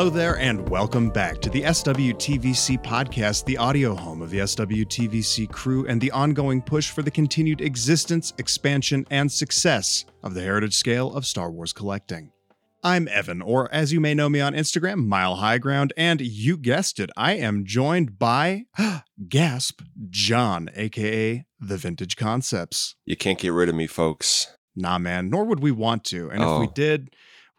Hello there, and welcome back to the SWTVC podcast, the audio home of the SWTVC crew and the ongoing push for the continued existence, expansion, and success of the heritage scale of Star Wars collecting. I'm Evan, or as you may know me on Instagram, Mile High Ground, and you guessed it, I am joined by Gasp John, aka The Vintage Concepts. You can't get rid of me, folks. Nah, man, nor would we want to. And if we Oh. did,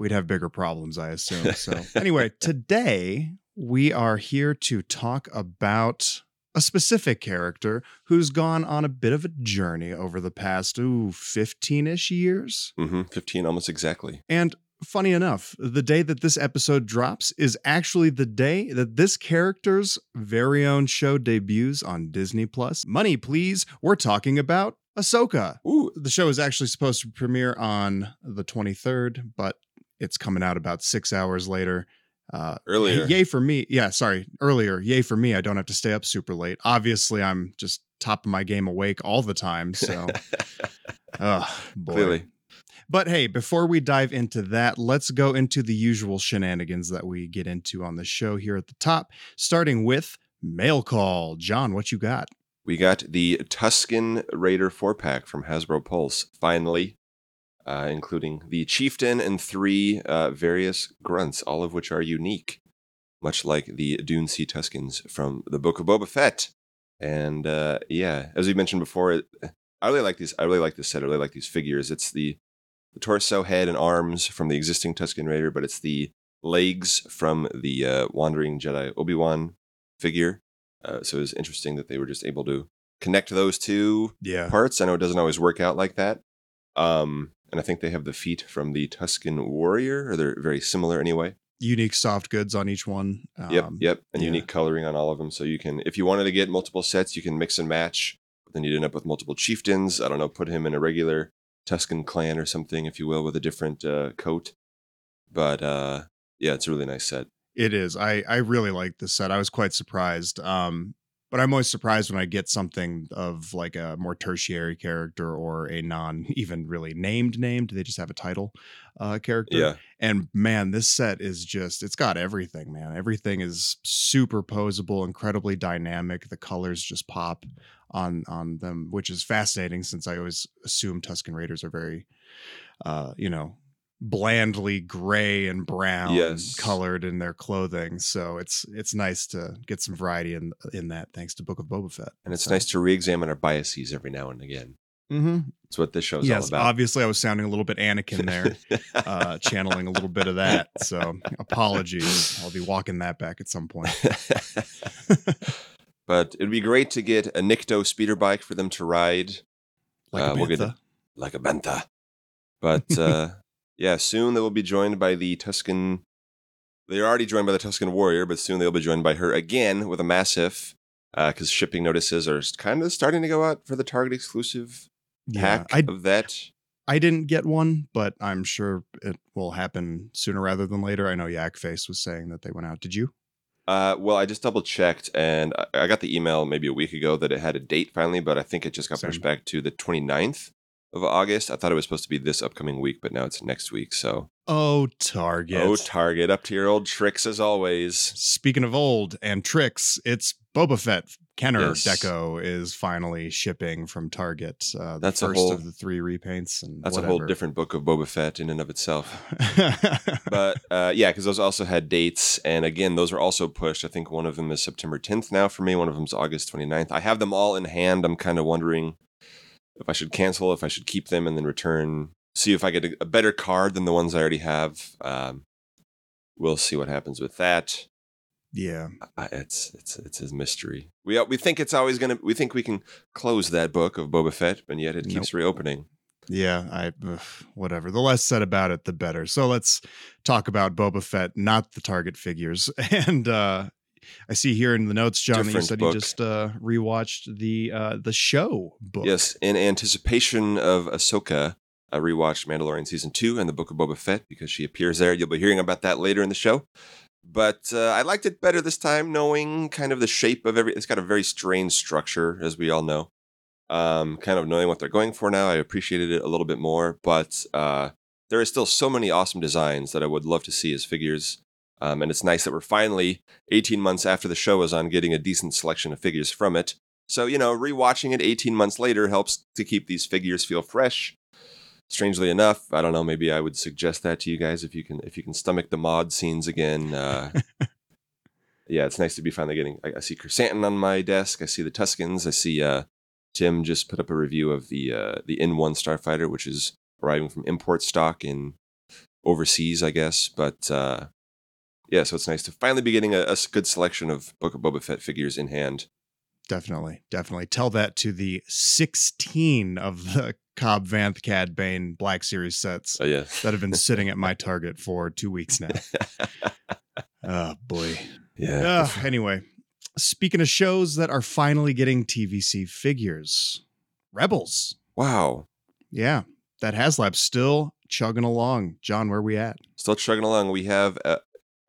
we'd have bigger problems, I assume. So, anyway, today we are here to talk about a specific character who's gone on a bit of a journey over the past, ooh, 15 ish years. Mm-hmm, 15, almost exactly. And funny enough, the day that this episode drops is actually the day that this character's very own show debuts on Disney Plus. Money, please. We're talking about Ahsoka. Ooh, The show is actually supposed to premiere on the 23rd, but it's coming out about six hours later. Uh, Earlier. Yay for me. Yeah, sorry. Earlier. Yay for me. I don't have to stay up super late. Obviously, I'm just top of my game awake all the time. So, oh, boy. clearly. But hey, before we dive into that, let's go into the usual shenanigans that we get into on the show here at the top, starting with mail call. John, what you got? We got the Tusken Raider 4 pack from Hasbro Pulse, finally, uh, including the Chieftain and three uh, various grunts, all of which are unique, much like the Dune Sea Tuskens from the Book of Boba Fett. And uh, yeah, as we mentioned before, it, I really like these. I really like this set. I really like these figures. It's the, the torso, head, and arms from the existing Tusken Raider, but it's the legs from the uh, Wandering Jedi Obi Wan figure. Uh, so it was interesting that they were just able to connect those two Yeah. parts. I know it doesn't always work out like that. Um, and I think they have the feet from the Tusken Warrior, or they're very similar anyway. Unique soft goods on each one. yep, Um, yep, and yeah. unique coloring on all of them. So you can, if you wanted to get multiple sets, you can mix and match. But then you'd end up with multiple chieftains. I don't know, put him in a regular Tusken clan or something, if you will, with a different uh, coat. But uh, yeah, it's a really nice set. It is. I I really like this set. I was quite surprised. Um, but I'm always surprised when I get something of like a more tertiary character or a non even really named name. Do they just have a title uh character? Yeah, And man, this set is just it's got everything, man. Everything is super posable, incredibly dynamic. The colors just pop on on them, which is fascinating since I always assume Tusken Raiders are very uh, you know, blandly gray and brown Yes. colored in their clothing. So it's it's nice to get some variety in in that thanks to Book of Boba Fett. and it's So- nice to re-examine our biases every now and again. Mm-hmm. That's what this show's all Yes, about. obviously I was sounding a little bit Anakin there. uh, channeling a little bit of that. So apologies. I'll be walking that back at some point. but it'd be great to get a Nikto speeder bike for them to ride Like Uh, a we'll get like a bantha. But uh, yeah, soon they will be joined by the Tusken. They're already joined by the Tusken Warrior, but soon they'll be joined by her again with a massive. Because shipping notices are kind of starting to go out for the Target exclusive Yeah, pack I of that. I didn't get one, but I'm sure it will happen sooner rather than later. I know Yakface was saying that they went out. Did you? Uh, well, I just double checked, and I- I got the email maybe a week ago that it had a date finally, but I think it just got pushed back to the 29th of August. I thought it was supposed to be this upcoming week, but now it's next week. So, Oh, Target. oh, Target, up to your old tricks as always. Speaking of old and tricks, it's Boba Fett. Kenner Yes. Deco is finally shipping from Target. Uh, the That's first whole- of the three repaints, and That's a whole different book of Boba Fett in and of itself. But uh, yeah, because those also had dates. And again, those were also pushed. I think one of them is September 10th now for me. One of them is August 29th. I have them all in hand. I'm kind of wondering if I should cancel, if I should keep them and then return, see if I get a, a better card than the ones I already have. Um, we'll see what happens with that. yeah, I, it's it's it's a mystery. We we think it's always gonna. We think we can close that book of Boba Fett, but yet it keeps reopening. Yeah, I ugh, whatever. The less said about it, the better. So let's talk about Boba Fett, not the Target figures. And uh I see here in the notes, John, that you said book. you just uh rewatched the uh the show book. Yes, in anticipation of Ahsoka, I rewatched Mandalorian season two and the Book of Boba Fett because she appears there. You'll be hearing about that later in the show. But uh, I liked it better this time, knowing kind of the shape of every. It's got a very strange structure, as we all know. Um, kind of knowing what they're going for now, I appreciated it a little bit more. But uh, there is still so many awesome designs that I would love to see as figures. Um, and it's nice that we're finally 18 months after the show is on getting a decent selection of figures from it. So, you know, rewatching it 18 months later helps to keep these figures feel fresh. Strangely enough, I don't know, maybe I would suggest that to you guys if you can if you can stomach the mod scenes again. Uh, yeah, it's nice to be finally getting I, I see Chrysanthemum on my desk. I see the Tuskens. I see uh, Tim just put up a review of the uh, the N1 Starfighter, which is arriving from import stock in overseas, I guess. But uh, yeah, so it's nice to finally be getting a, a good selection of Book of Boba Fett figures in hand. Definitely, definitely. Tell that to the 16 of the Cobb Vanth Cad Bane Black Series sets Oh yeah, that have been sitting at my target for two weeks now. Oh boy. yeah. Uh, anyway, speaking of shows that are finally getting TVC figures, Rebels. Wow, Yeah, that HasLab still chugging along. John, where we at? still chugging along. We have uh,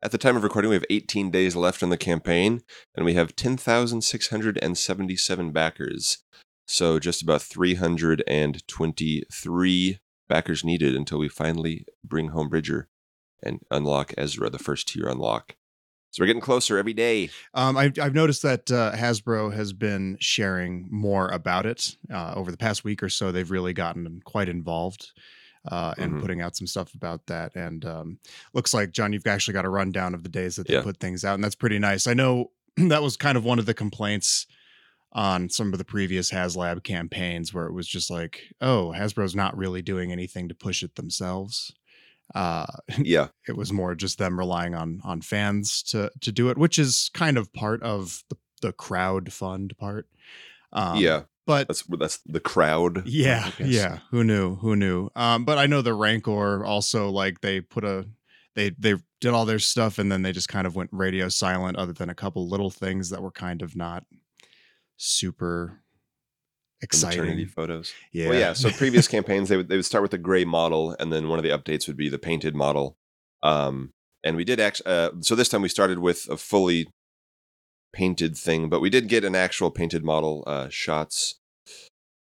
at the time of recording, we have 18 days left in the campaign, and we have 10,677 backers. So just about 323 backers needed until we finally bring home Bridger and unlock Ezra, the first tier unlock. So we're getting closer every day. Um, I've, I've noticed that uh, Hasbro has been sharing more about it uh, over the past week or so. They've really gotten quite involved uh, and Mhm. putting out some stuff about that. And um, looks like John, you've actually got a rundown of the days that they Yeah. put things out, and that's pretty nice. I know that was kind of one of the complaints on some of the previous HasLab campaigns where it was just like, oh, Hasbro's not really doing anything to push it themselves. Uh, Yeah, it was more just them relying on on fans to to do it, which is kind of part of the, the crowd fund part. Um, yeah. But That's that's the crowd. yeah, yeah. Who knew? Who knew? Um, but I know the Rancor also like they put a they they did all their stuff and then they just kind of went radio silent, other than a couple little things that were kind of not super The exciting. maternity photos. Yeah, Well, yeah. So previous campaigns, they would they would start with a gray model, and then one of the updates would be the painted model. Um, and we did actually. Uh, so this time we started with a fully painted thing, but we did get an actual painted model uh, shots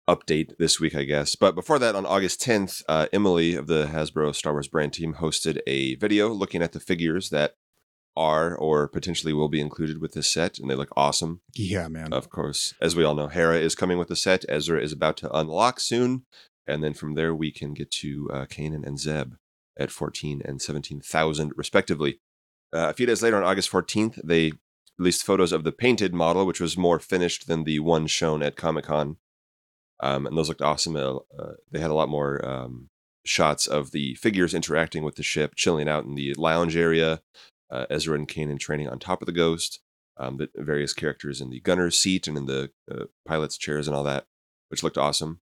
update this week, I guess. But before that, on August 10th, uh, Emily of the Hasbro Star Wars brand team hosted a video looking at the figures that are or potentially will be included with this set, and they look awesome. yeah, man. Of course, as we all know, Hera is coming with the set. Ezra is about to unlock soon, and then from there we can get to uh, Kanan and Zeb at fourteen and seventeen thousand, respectively. Uh, a few days later, on August fourteenth, they released photos of the painted model, which was more finished than the one shown at Comic Con, um, and those looked awesome. Uh, they had a lot more um, shots of the figures interacting with the ship, chilling out in the lounge area. Uh, Ezra and Kanan training on top of the Ghost um, the various characters in the gunner's seat and in the uh, pilot's chairs and all that, which looked awesome.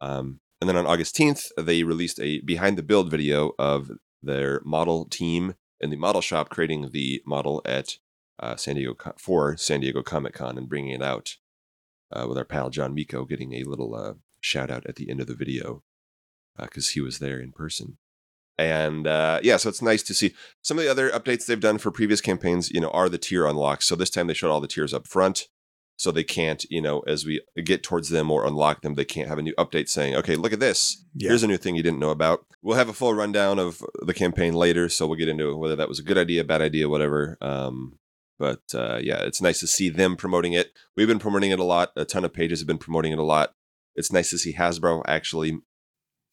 Um, and then on August 10th, they released a behind the build video of their model team in the model shop creating the model at uh, San Diego for San Diego Comic Con and bringing it out uh, with our pal John Miko getting a little uh, shout out at the end of the video because he was there in person. And uh, yeah, so it's nice to see some of the other updates they've done for previous campaigns. You know, are the tier unlocks. So this time they showed all the tiers up front, so they can't, you know, as we get towards them or unlock them, they can't have a new update saying, "Okay, look at this. Yeah. Here's a new thing you didn't know about." We'll have a full rundown of the campaign later, so we'll get into whether that was a good idea, bad idea, whatever. Um, but uh, yeah, it's nice to see them promoting it. We've been promoting it a lot. A ton of pages have been promoting it a lot. It's nice to see Hasbro actually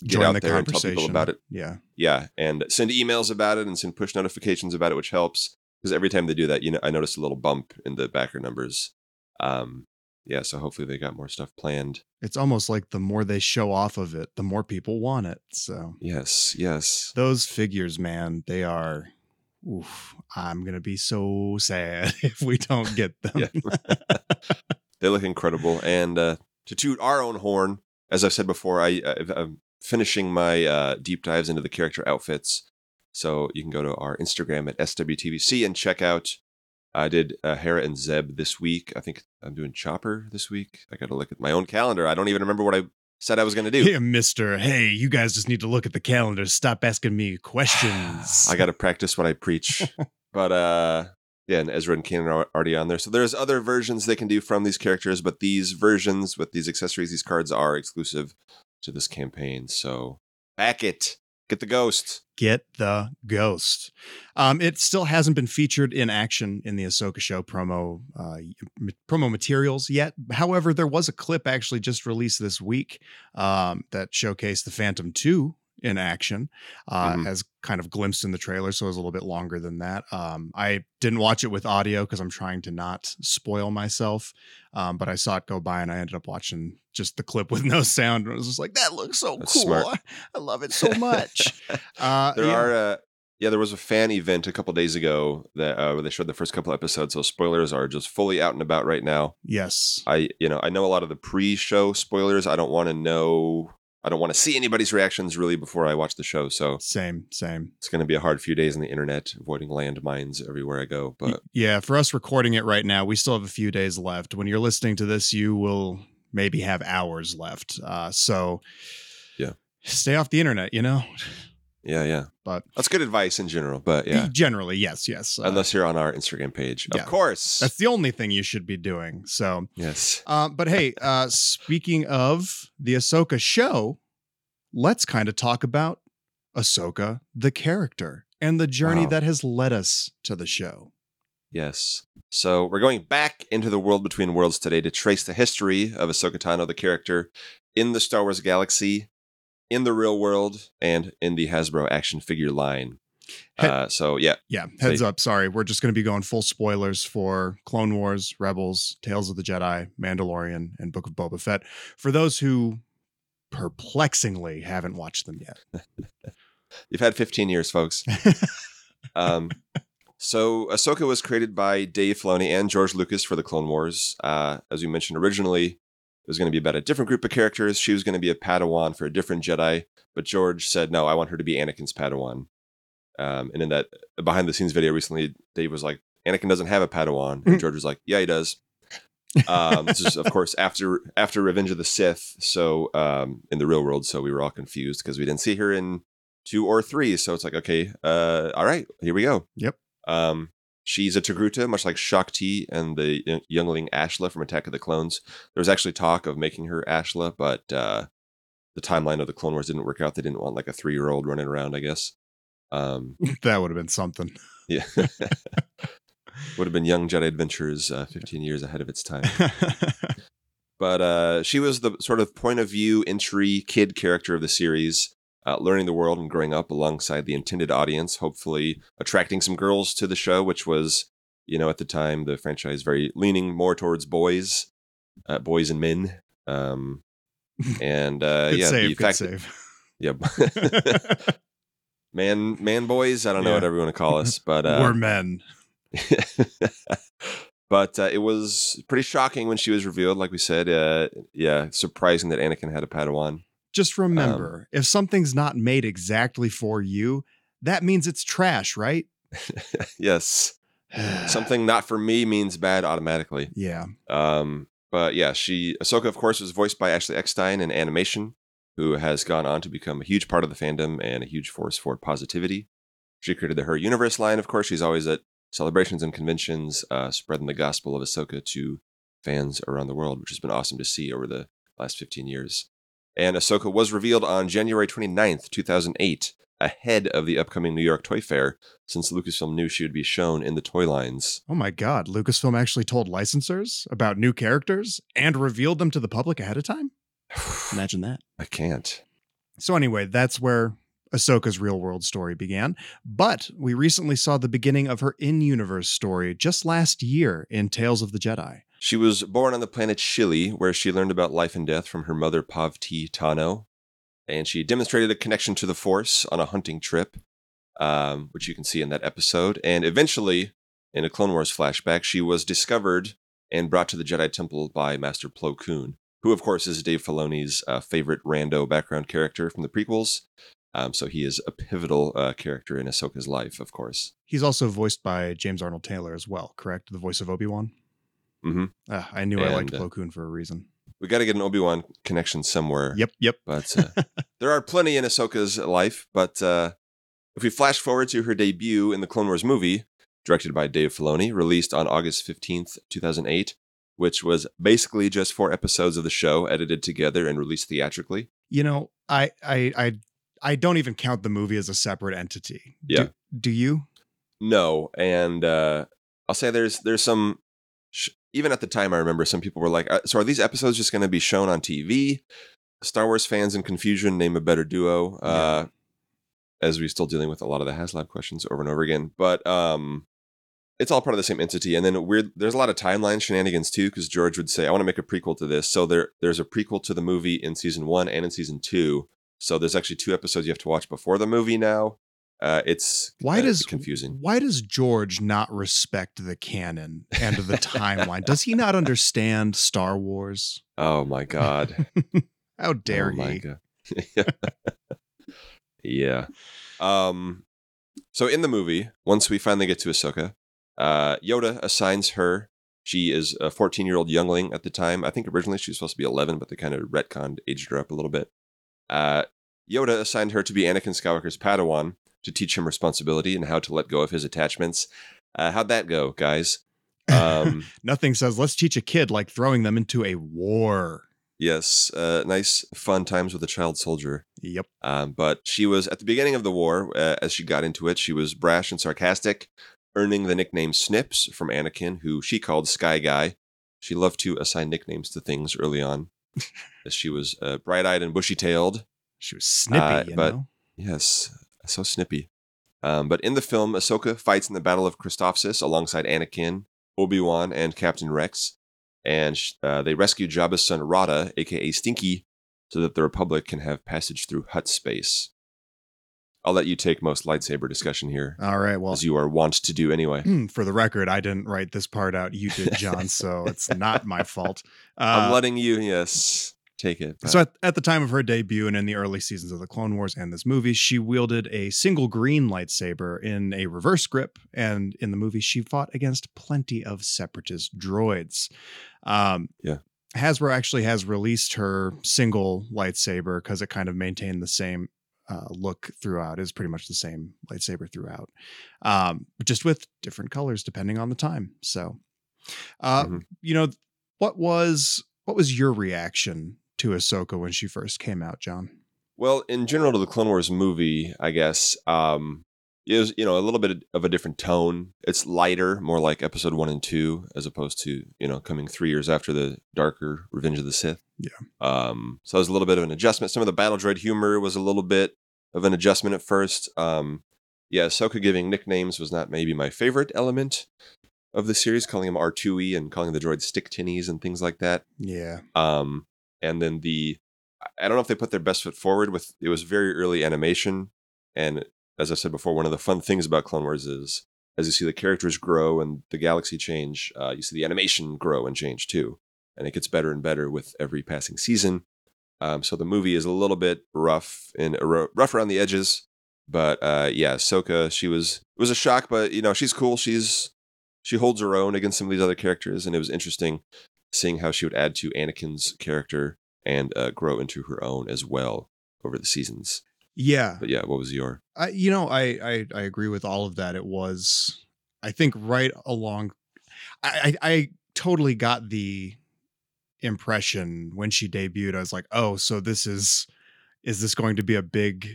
get Join out the there and tell people about it. Yeah, Yeah, and send emails about it and send push notifications about it, which helps because every time they do that, you know, I notice a little bump in the backer numbers. Um, yeah, so hopefully they got more stuff planned. it's almost like the more they show off of it, the more people want it. So Yes, yes. those figures, man, they are. Oof, I'm gonna be so sad if we don't get them. They look incredible. And uh, to toot our own horn, as I've said before, I, I'm finishing my uh, deep dives into the character outfits. So you can go to our Instagram at SWTVC and check out. I did uh, Hera and Zeb this week. I think I'm doing Chopper this week. I got to look at my own calendar. I don't even remember what I said I was going to do. Hey, Mister. Hey, you guys just need to look at the calendar. Stop asking me questions. I got to practice what I preach. but uh yeah, and Ezra and Kanan are already on there. So there's other versions they can do from these characters, but these versions with these accessories, these cards are exclusive to this campaign. So back it. Get the ghost. Get the Ghost. Um, it still hasn't been featured in action in the Ahsoka show promo uh, m- promo materials yet. However, there was a clip actually just released this week um, that showcased the Phantom Two in action, uh, Mhm. as kind of glimpsed in the trailer. So it was a little bit longer than that. Um, I didn't watch it with audio because I'm trying to not spoil myself. Um, but I saw it go by and I ended up watching just the clip with no sound. And I was just like, that looks so That's cool. I, I love it so much. Uh, there yeah. are uh, yeah there was a fan event a couple days ago that uh, where they showed the first couple episodes so spoilers are just fully out and about right now Yes. i you know i know a lot of the pre-show spoilers i don't want to know i don't want to see anybody's reactions really before i watch the show so Same, same. it's going to be a hard few days on the internet avoiding landmines everywhere i go but yeah, for us recording it right now, we still have a few days left. When you're listening to this, you will maybe have hours left. Uh, so, Yeah. stay off the internet. You know, yeah yeah But- that's good advice in general but yeah generally, yes, yes. Uh, unless you're on our instagram page yeah. of course that's the only thing you should be doing. So, yes uh, but hey, uh, speaking of the Ahsoka show, let's kind of talk about Ahsoka, the character, and the journey Wow. that has led us to the show. Yes. So we're going back into the world between worlds today to trace the history of Ahsoka Tano, the character, in the Star Wars galaxy, in the real world, and in the Hasbro action figure line. Head- Uh, so yeah, Yeah, heads Say- up. Sorry, we're just going to be going full spoilers for Clone Wars, Rebels, Tales of the Jedi, Mandalorian, and Book of Boba Fett. For those who perplexingly haven't watched them yet. you've had 15 years, folks. Um, so Ahsoka was created by Dave Filoni and George Lucas for the Clone Wars. Uh, as we mentioned originally, it was going to be about a different group of characters. She was going to be a Padawan for a different Jedi, but George said, "No, I want her to be Anakin's Padawan." Um, and in that behind the scenes video recently, Dave was like, "Anakin doesn't have a Padawan," and Mm. George was like, "Yeah, he does." um, this is of course after after Revenge of the Sith, so um, in the real world, so we were all confused because we didn't see her in two or three. So it's like, okay, uh, all right, here we go. Yep. Um, she's a Togruta, much like Shaak Ti and the youngling Ashla from Attack of the Clones. There was actually talk of making her Ashla, but uh, the timeline of the Clone Wars didn't work out. They didn't want like a three year old running around, I guess. Um, that would have been something. yeah. Would have been Young Jedi Adventures uh, 15 years ahead of its time. but uh, she was the sort of point of view entry kid character of the series, uh, learning the world and growing up alongside the intended audience, hopefully attracting some girls to the show, which was, you know, at the time the franchise very leaning more towards boys, uh, boys and men. Um, and uh, good yeah, save, the good fact that, save. yep. man, man, boys. I don't know Yeah. whatever you want to call us, but uh, We're men. but uh, it was pretty shocking when she was revealed. Like we said, uh, yeah, surprising that Anakin had a Padawan. Just Um, remember, if something's not made exactly for you, that means it's trash, right? yes, something not for me means bad automatically. Yeah. Um, but yeah, she Ahsoka, of course, was voiced by Ashley Eckstein in animation, who has gone on to become a huge part of the fandom and a huge force for positivity. She created the Her Universe line, of course. She's always at celebrations and conventions, uh, spreading the gospel of Ahsoka to fans around the world, which has been awesome to see over the last 15 years. And Ahsoka was revealed on January 29th, 2008, ahead of the upcoming New York Toy Fair, since Lucasfilm knew she would be shown in the toy lines. Oh my God. Lucasfilm actually told licensors about new characters and revealed them to the public ahead of time? Imagine that. I can't. So, anyway, that's where Ahsoka's real world story began. But we recently saw the beginning of her in universe story just last year in Tales of the Jedi. She was born on the planet Shili, where she learned about life and death from her mother Pavti Tano, and she demonstrated a connection to the Force on a hunting trip, um, which you can see in that episode. And eventually, in a Clone Wars flashback, she was discovered and brought to the Jedi Temple by Master Plo Koon, who, of course, is Dave Filoni's uh, favorite rando background character from the prequels. Um, so he is a pivotal uh, character in Ahsoka's life, of course. He's also voiced by James Arnold Taylor as well, correct? The voice of Obi Wan. Mhm. Ah, I knew I liked And, uh, Plo Koon for a reason. We got to get an Obi Wan connection somewhere. Yep, yep. But uh, there are plenty in Ahsoka's life. But uh, if we flash forward to her debut in the Clone Wars movie, directed by Dave Filoni, released on August 15th, 2008, which was basically just four episodes of the show edited together and released theatrically. You know, I I I I don't even count the movie as a separate entity. Yeah. Do, do you? No, and uh, I'll say there's there's some. Sh- even at the time, I remember some people were like, uh, "So are these episodes just going to be shown on TV?" Star Wars fans in confusion name a better duo. Uh, As we're still dealing with a lot of the HasLab questions over and over again, but um, it's all part of the same entity. And then weird, there's a lot of timeline shenanigans too, because George would say, "I want to make a prequel to this." So there, there's a prequel to the movie in season one and in season two. So there's actually two episodes you have to watch before the movie now. Uh, it's Why uh, does confusing. Why does George not respect the canon and the timeline? Does he not understand Star Wars? Oh my god. How dare oh he? yeah. Um so in the movie, once we finally get to Ahsoka, uh Yoda assigns her she is a 14-year-old youngling at the time. I think originally she was supposed to be 11, but they kind of retconned, aged her up a little bit. Uh Yoda assigned her to be Anakin Skywalker's Padawan to teach him responsibility and how to let go of his attachments. Uh, how'd that go, guys? Um, Nothing says let's teach a kid like throwing them into a war. yes, uh, nice, fun times with a child soldier. Yep. Um, but she was at the beginning of the war, uh, as she got into it, she was brash and sarcastic, earning the nickname Snips from Anakin, who she called Sky Guy. She loved to assign nicknames to things early on, as she was uh, bright eyed and bushy tailed. She was snippy, Uh, you but- know. Yes, so snippy. Um, but in the film, Ahsoka fights in the Battle of Christophsis alongside Anakin, Obi Wan, and Captain Rex, and uh, they rescue Jabba's son Rotta, aka Stinky, so that the Republic can have passage through Hutt space. I'll let you take most lightsaber discussion here, All right. Well, as you are wont to do anyway. Hmm, for the record, I didn't write this part out. You did, John. so it's not my fault. I'm Uh, letting you, yes, take it. So at, at the time of her debut and in the early seasons of the Clone Wars and this movie, she wielded a single green lightsaber in a reverse grip, and in the movie, she fought against plenty of separatist droids. Um, Yeah. Hasbro actually has released her single lightsaber because it kind of maintained the same uh, look throughout. Is pretty much the same lightsaber throughout, um, just with different colors depending on the time. So, uh, Mhm. you know, what was what was your reaction to Ahsoka when she first came out, John? Well, in general, to the Clone Wars movie, I guess um, it was you know a little bit of a different tone. It's lighter, more like Episode One and Two, as opposed to you know coming three years after the darker Revenge of the Sith. Yeah. Um, so it was a little bit of an adjustment. Some of the battle droid humor was a little bit of an adjustment at first. Um, yeah, Ahsoka giving nicknames was not maybe my favorite element of the series, calling him Artooey and calling the droids stick tinnies and things like that. Yeah. Um, and then the I don't know if they put their best foot forward with it was very early animation. And as I said before, one of the fun things about Clone Wars is as you see the characters grow and the galaxy change, uh, you see the animation grow and change too. And it gets better and better with every passing season. Um, so the movie is a little bit rough and uh, rough around the edges. But uh, yeah, Soka, she was it was a shock, but you know she's cool. She's she holds her own against some of these other characters, and it was interesting seeing how she would add to Anakin's character and uh, grow into her own as well over the seasons. Yeah. But yeah, what was your? I, you know, I, I I agree with all of that. It was, I think, right along. I, I I totally got the impression when she debuted. I was like, oh, so this is is this going to be a big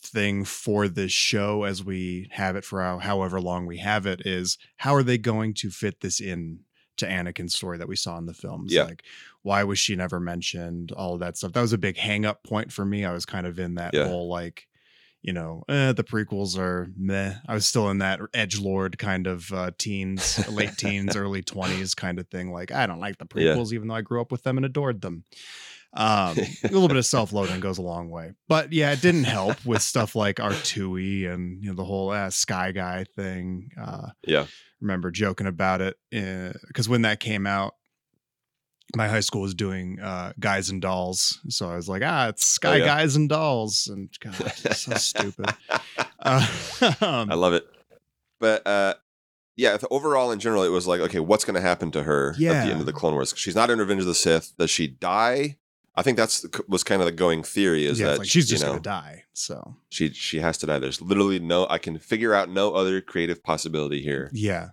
thing for this show as we have it for how, however long we have it? Is how are they going to fit this in to Anakin's story that we saw in the films? Yeah. Like, why was she never mentioned? All of that stuff. That was a big hang up point for me. I was kind of in that Yeah. whole like you know, eh, the prequels are meh. I was still in that edge lord kind of uh, teens, late teens, early twenties kind of thing. Like I don't like the Yeah. prequels, even though I grew up with them and adored them. Um, a little bit of self-loathing goes a long way, but yeah, it didn't help with stuff like Artooey and you know the whole uh, Sky Guy thing. Uh, Yeah. Remember joking about it because when that came out, my high school was doing uh, Guys and Dolls, so I was like, ah, it's Sky Oh, yeah. Guys and Dolls, and God, it's so stupid. Uh, um, I love it. But uh, yeah, overall in general, it was like, okay, what's going to happen to her at the end of the Clone Wars? She's not in Revenge of the Sith. Does she die? I think that's the- was kind of the going theory is yeah, that like she's just know gonna die. So she she has to die. There's literally no I can figure out no other creative possibility here. yeah,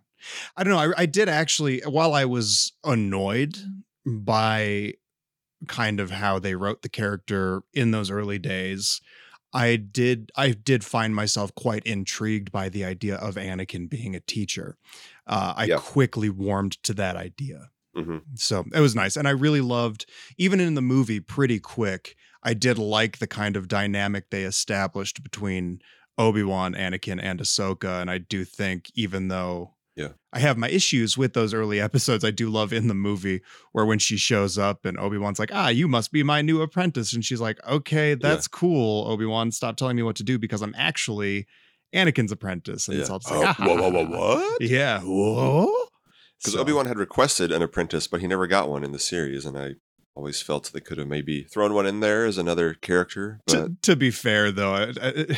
I don't know. I, I did actually, while I was annoyed by kind of how they wrote the character in those early days. I did I did find myself quite intrigued by the idea of Anakin being a teacher. Uh, I Yeah. quickly warmed to that idea. Hmm So it was nice. And I really loved, even in the movie, pretty quick, I did like the kind of dynamic they established between Obi Wan, Anakin, and Ahsoka. And I do think, even though Yeah. I have my issues with those early episodes, I do love in the movie where when she shows up and Obi Wan's like, ah, you must be my new apprentice. And she's like, okay, that's cool, Obi Wan. Stop telling me what to do because I'm actually Anakin's apprentice. And it's all just Oh, like, ah, whoa, whoa, whoa, what? Yeah. Whoa. Because So- Obi Wan had requested an apprentice, but he never got one in the series, and I always felt they could have maybe thrown one in there as another character. But to, to be fair though I- I-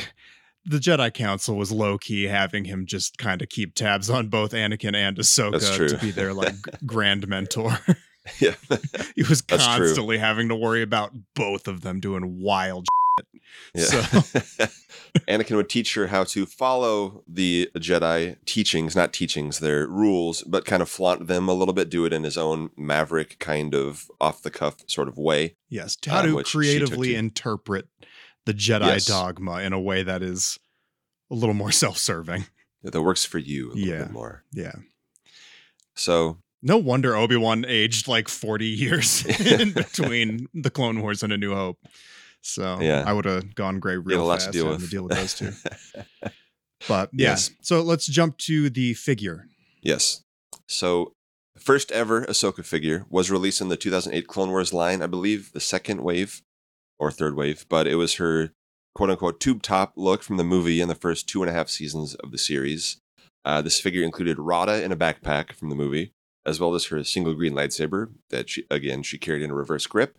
the jedi council was low-key having him just kind of keep tabs on both anakin and ahsoka to be their like grand mentor yeah, he was That's true. constantly having to worry about both of them doing wild yeah. So- Anakin would teach her how to follow the Jedi teachings, not teachings, their rules, but kind of flaunt them a little bit, do it in his own maverick kind of off the cuff sort of way. yes how Um, to creatively to- interpret the jedi Yes. dogma in a way that is a little more self-serving That works for you a little Yeah. bit more. yeah So no wonder obi-wan aged like 40 years in between the clone wars and a new hope so Yeah. i would have gone gray real fast to deal with. to deal with those two But yeah, Yes. so let's jump to the figure. Yes. So, the first ever Ahsoka figure was released in the 2008 Clone Wars line, I believe the second wave or third wave, but it was her quote unquote tube top look from the movie in the first two and a half seasons of the series. Uh, this figure included Rotta in a backpack from the movie, as well as her single green lightsaber that she, again, she carried in a reverse grip.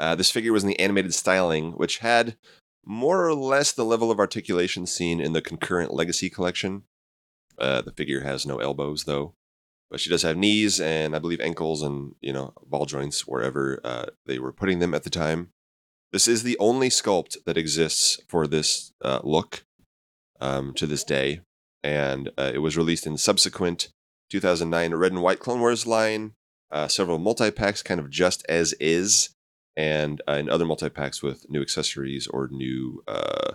Uh, this figure was in the animated styling, which had more or less the level of articulation seen in the concurrent Legacy collection. Uh, the figure has no elbows, though, but she does have knees and I believe ankles and you know ball joints wherever uh, they were putting them at the time. This is the only sculpt that exists for this uh, look um, to this day, and uh, it was released in subsequent 2009 Red and White Clone Wars line, several multi packs, kind of just as is, and uh, in other multi packs with new accessories or new uh,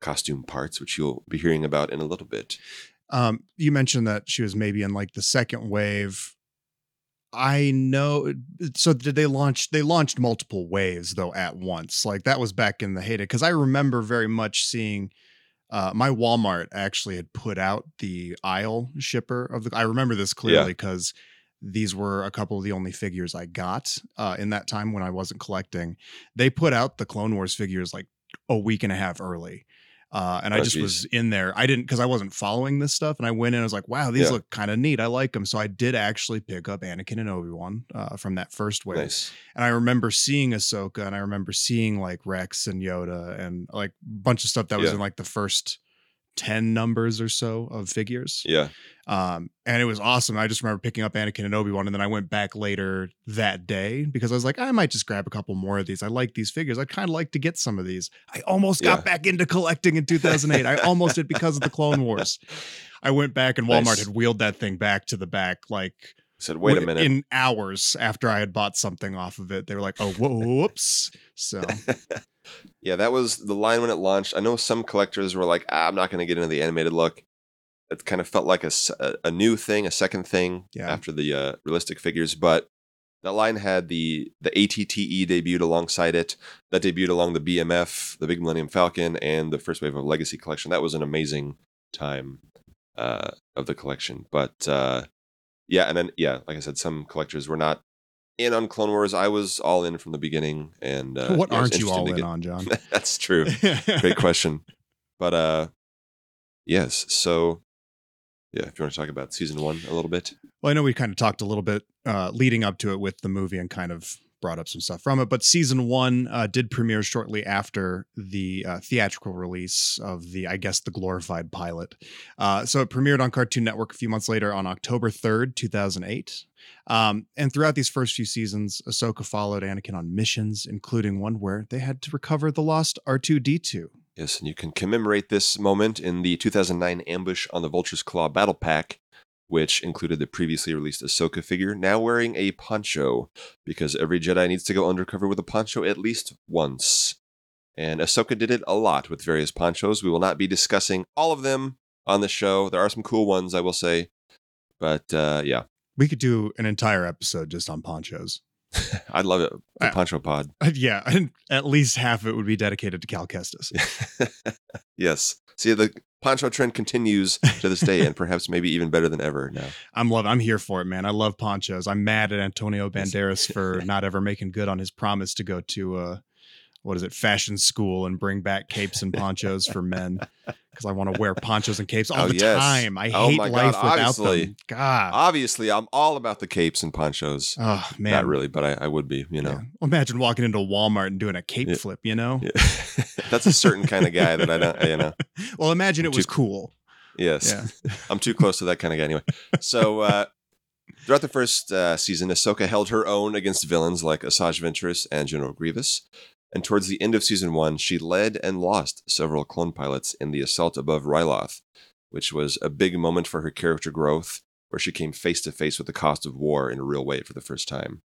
costume parts, which you'll be hearing about in a little bit. Um, you mentioned that she was maybe in like the second wave. I know. So did they launch? They launched multiple waves though at once. Like that was back in the heyday because I remember very much seeing. Uh, my Walmart actually had put out the aisle shipper of the. I remember this clearly because these were a couple of the only figures I got uh, in that time when I wasn't collecting. They put out the Clone Wars figures like a week and a half early. Uh, and I Oh, just geez. was in there. I didn't because I wasn't following this stuff, and I went in. I was like, "Wow, these Yeah. look kind of neat. I like them." So I did actually pick up Anakin and Obi Wan uh, from that first wave, Nice. and I remember seeing Ahsoka, and I remember seeing like Rex and Yoda, and like a bunch of stuff that was Yeah. in like the first ten numbers or so of figures. Yeah. Um, and it was awesome. I just remember picking up Anakin and Obi Wan, and then I went back later that day because I was like, I might just grab a couple more of these. I like these figures. I'd kind of like to get some of these. I almost got Yeah. back into collecting in 2008. I almost did because of the Clone Wars. I went back and Walmart Nice. had wheeled that thing back to the back like said, wait a minute. in hours after I had bought something off of it. They were like, oh, whoa, whoops. So yeah, that was the line when it launched. I know some collectors were like, ah, I'm not going to get into the animated look. It kind of felt like a, a new thing, a second thing Yeah. after the uh, realistic figures. But that line had the the ATTE debuted alongside it. That debuted along the BMF, the Big Millennium Falcon, and the first wave of Legacy collection. That was an amazing time uh, of the collection. But uh, yeah, and then yeah, like I said, some collectors were not in on Clone Wars. I was all in from the beginning. And uh, what yeah, aren't you all in get- on, John? That's true. Great question. But uh yes, so yeah, if you want to talk about season one a little bit. Well, I know we kind of talked a little bit uh, leading up to it with the movie and kind of brought up some stuff from it. But season one uh, did premiere shortly after the uh, theatrical release of the, I guess, the glorified pilot. Uh, so it premiered on Cartoon Network a few months later on October 3rd, 2008. Um, and throughout these first few seasons, Ahsoka followed Anakin on missions, including one where they had to recover the lost R2D2. Yes, and you can commemorate this moment in the 2009 Ambush on the Vulture's Claw battle pack, which included the previously released Ahsoka figure now wearing a poncho, because every Jedi needs to go undercover with a poncho at least once. And Ahsoka did it a lot with various ponchos. We will not be discussing all of them on the show. There are some cool ones, I will say. But uh, yeah, We could do an entire episode just on ponchos. I'd love it. The Uh, poncho pod. Yeah, and at least half of it would be dedicated to Cal Kestis. yes. See, the poncho trend continues to this day, and perhaps maybe even better than ever now. I'm love. I'm here for it, man. I love ponchos. I'm mad at Antonio Banderas for not ever making good on his promise to go to uh, what is it, fashion school and bring back capes and ponchos for men. Because I want to wear ponchos and capes all Oh, the yes. time. I Oh hate my God, life without obviously. them. God. Obviously, I'm all about the capes and ponchos. Oh man. Not really, but I, I would be, you know. Yeah. Imagine walking into Walmart and doing a cape Yeah. flip, you know? Yeah. That's a certain kind of guy that I don't, you know. Well, imagine it Too- was cool. Yes. Yeah. I'm too close to that kind of guy anyway. So, uh, throughout the first uh, season, Ahsoka held her own against villains like Asajj Ventress and General Grievous. And towards the end of season one, she led and lost several clone pilots in the assault above Ryloth, which was a big moment for her character growth, where she came face to face with the cost of war in a real way for the first time.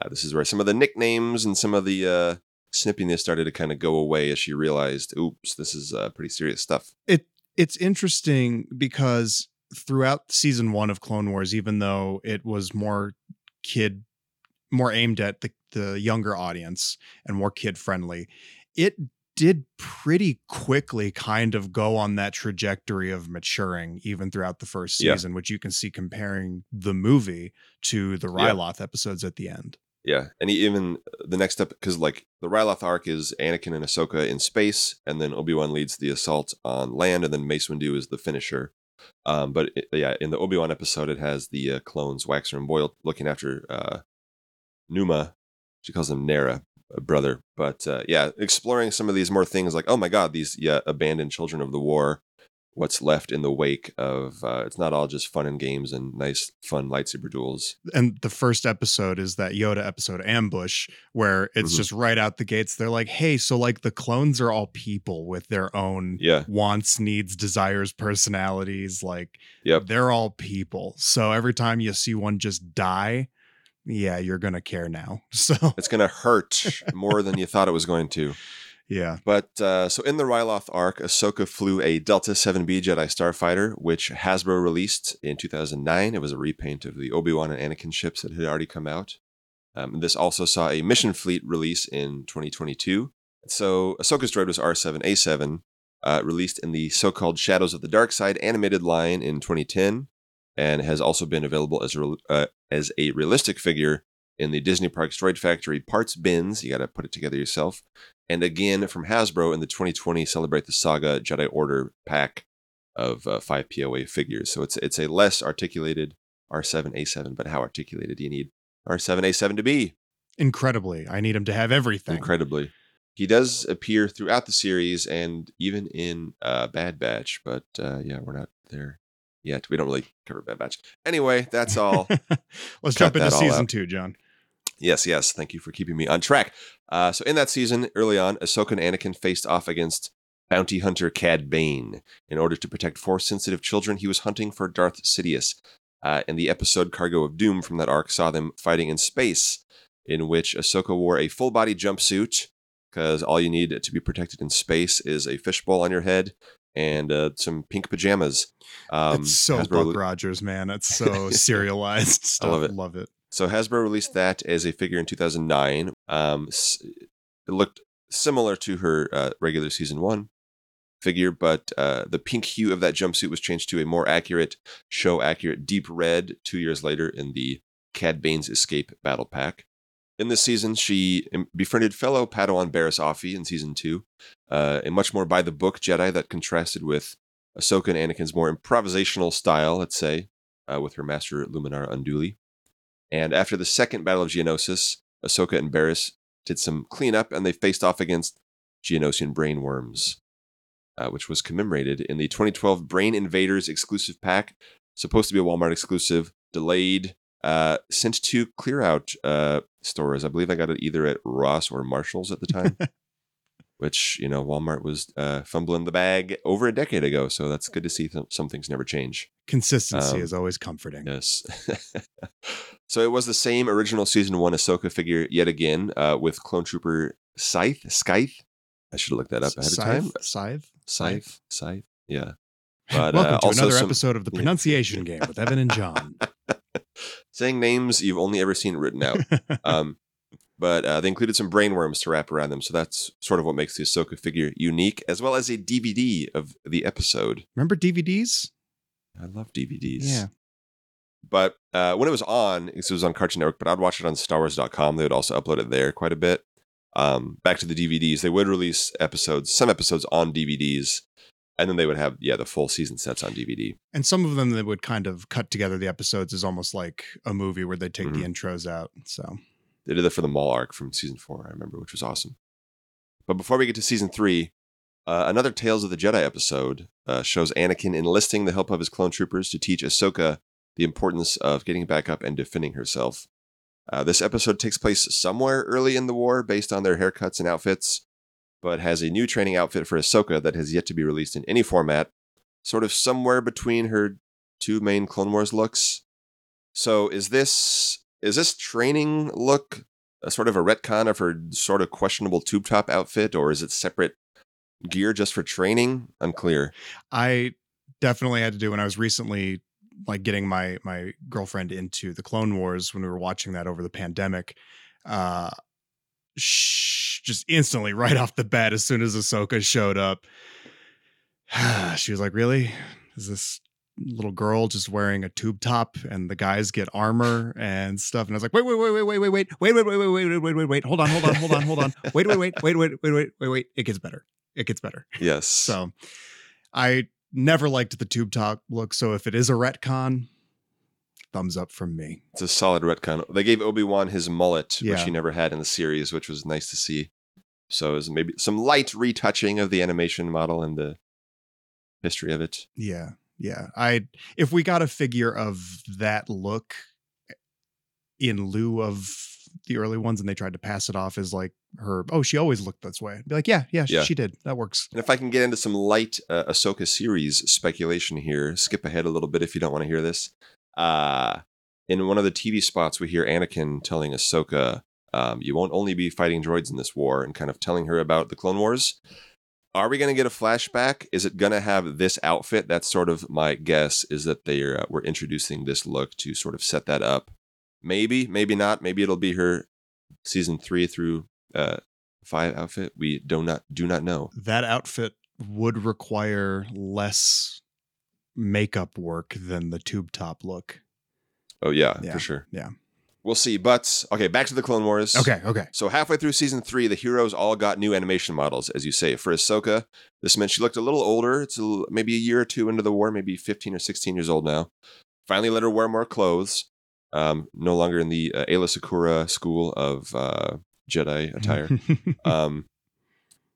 Uh, this is where some of the nicknames and some of the uh, snippiness started to kind of go away as she realized, oops, this is uh, pretty serious stuff. It it's interesting because throughout season one of Clone Wars, even though it was more kid, more aimed at the, the younger audience and more kid friendly, it did pretty quickly kind of go on that trajectory of maturing even throughout the first Yeah. season, which you can see comparing the movie to the Yeah. Episodes at the end. Yeah, and even the next step, because like the Ryloth arc is Anakin and Ahsoka in space, and then Obi Wan leads the assault on land, and then Mace Windu is the finisher. Um, but it, yeah, in the Obi Wan episode, it has the uh, clones Waxer and Boil looking after uh, Numa. She calls him Nera, a brother. But uh, yeah, exploring some of these more things like, oh my God, these yeah abandoned children of the war. What's left in the wake of? Uh, it's not all just fun and games and nice, fun lightsaber duels. and the first episode is that Yoda episode Ambush, where it's Mhm. just right out the gates. They're like, hey, so like the clones are all people with their own Yeah, wants, needs, desires, personalities. Like, Yep. they're all people. So every time you see one just die, yeah, you're going to care now. So, it's gonna hurt more than you thought it was going to. yeah. But uh, so in the Ryloth arc, Ahsoka flew a Delta 7B Jedi Starfighter, which Hasbro released in 2009. It was a repaint of the Obi Wan and Anakin ships that had already come out. Um, this also saw a Mission Fleet release in 2022. So Ahsoka's droid was R7A7, uh, released in the so called Shadows of the Dark Side animated line in 2010, and has also been available as a, uh, as a realistic figure in the Disney Parks Droid Factory parts bins. You got to put it together yourself and again from Hasbro in the 2020 Celebrate the Saga Jedi Order pack of uh, five POA figures. So it's it's a less articulated R7A7, but how articulated do you need R7A7 to be? Incredibly. I need him to have everything. Incredibly. He does appear throughout the series and even in uh, Bad Batch, but uh, yeah, we're not there yet. We don't really cover Bad Batch. Anyway, that's all. Let's Cut jump into season two, John. Yes, yes. Thank you for keeping me on track. Uh, so in that season, early on, Ahsoka and Anakin faced off against bounty hunter Cad Bane. In order to protect Force-sensitive children, he was hunting for Darth Sidious. Uh, and the episode Cargo of Doom from that arc saw them fighting in space, in which Ahsoka wore a full-body jumpsuit, because all you need to be protected in space is a fishbowl on your head and uh, some pink pajamas. Um, it's so Hasbro- Buck Rogers, man. It's so serialized stuff. love it. Love it. So Hasbro released that as a figure in 2009. Um, it looked similar to her uh, regular season one figure, but uh, the pink hue of that jumpsuit was changed to a more accurate, show accurate deep red two years later in the Cad Bane's Escape Battle Pack. In this season, she befriended fellow Padawan Barris Offee in season two, uh, a much more by the book Jedi that contrasted with Ahsoka and Anakin's more improvisational style, let's say, uh, with her master Luminara Unduli. And after the second Battle of Geonosis, Ahsoka and Barris did some cleanup and they faced off against Geonosian brain worms, uh, which was commemorated in the 2012 Brain Invaders exclusive pack. Supposed to be a Walmart exclusive, delayed, uh, sent to clear out uh, stores. I believe I got it either at Ross or Marshall's at the time. Which you know, Walmart was uh, fumbling the bag over a decade ago, so that's good to see. Th- some things never change. Consistency Um, is always comforting. Yes. so it was the same original season one Ahsoka figure yet again uh, with Clone Trooper Scythe, Scythe, I should have looked that up ahead Scythe? of time. Scythe? Scythe, scythe, yeah. But Welcome uh, to also another some- episode of the yeah. pronunciation game with Evan and John. saying names you've only ever seen written out. um, but uh, they included some brainworms to wrap around them, so that's sort of what makes the Ahsoka figure unique, as well as a DVD of the episode. Remember DVDs? I love DVDs. Yeah. But uh, when it was on, because it was on Cartoon Network, but I'd watch it on StarWars.com. They would also upload it there quite a bit. Um, back to the DVDs, they would release episodes, some episodes on DVDs, and then they would have yeah the full season sets on DVD. And some of them they would kind of cut together the episodes as almost like a movie where they take the Mm-hmm. intros out. So They did that for the Maul arc from season four, I remember, which was awesome. But before we get to season three, uh, another Tales of the Jedi episode uh, shows Anakin enlisting the help of his clone troopers to teach Ahsoka the importance of getting back up and defending herself. Uh, this episode takes place somewhere early in the war based on their haircuts and outfits, but has a new training outfit for Ahsoka that has yet to be released in any format, sort of somewhere between her two main Clone Wars looks. So is this is this training look a sort of a retcon of her sort of questionable tube top outfit, or is it separate gear just for training? Unclear. I definitely had to do when I was recently like getting my my girlfriend into the Clone Wars when we were watching that over the pandemic. Uh sh- just instantly right off the bat as soon as Ahsoka showed up. she was like, "Really? Is this little girl just wearing a tube top and the guys get armor and stuff?" And I was like, "Wait, wait, wait, wait, wait, wait, wait, wait, wait, wait, wait, wait, wait, wait, wait, hold on, hold on, hold on, hold on. Wait, wait, wait, wait, wait, wait, wait, wait, wait. It gets better. It gets better." Yes. So I never liked the tube top look. So if it is a retcon, thumbs up from me. it's a solid retcon. They gave Obi Wan his mullet, which he never had in the series, which was nice to see. So it was maybe some light retouching of the animation model and the history of it. Yeah. Yeah. I if we got a figure of that look in lieu of the early ones and they tried to pass it off as like her, oh, she always looked this way. I'd be like, yeah, yeah, Yeah. she did. That works. And if I can get into some light uh, Ahsoka series speculation here, skip ahead a little bit if you don't want to hear this. Uh, in one of the TV spots, we hear Anakin telling Ahsoka, um, "You won't only be fighting droids in this war," and kind of telling her about the Clone Wars. Are we going to get a flashback? Is it going to have this outfit? That's sort of my guess. Is that they are, uh, were introducing this look to sort of set that up. Maybe, maybe not. Maybe it'll be her season three through uh, five outfit. We do not do not know. That outfit would require less makeup work than the tube top look. Oh yeah, Yeah, for sure. yeah. We'll see. But okay, back to the Clone Wars. Okay, okay. So halfway through season three, the heroes all got new animation models, as you say. For Ahsoka, this meant she looked a little older. It's a maybe a year or two into the war, maybe 15 or 16 years old now. Finally, let her wear more clothes. Um, no longer in the uh, Aayla Secura school of uh, Jedi attire. um,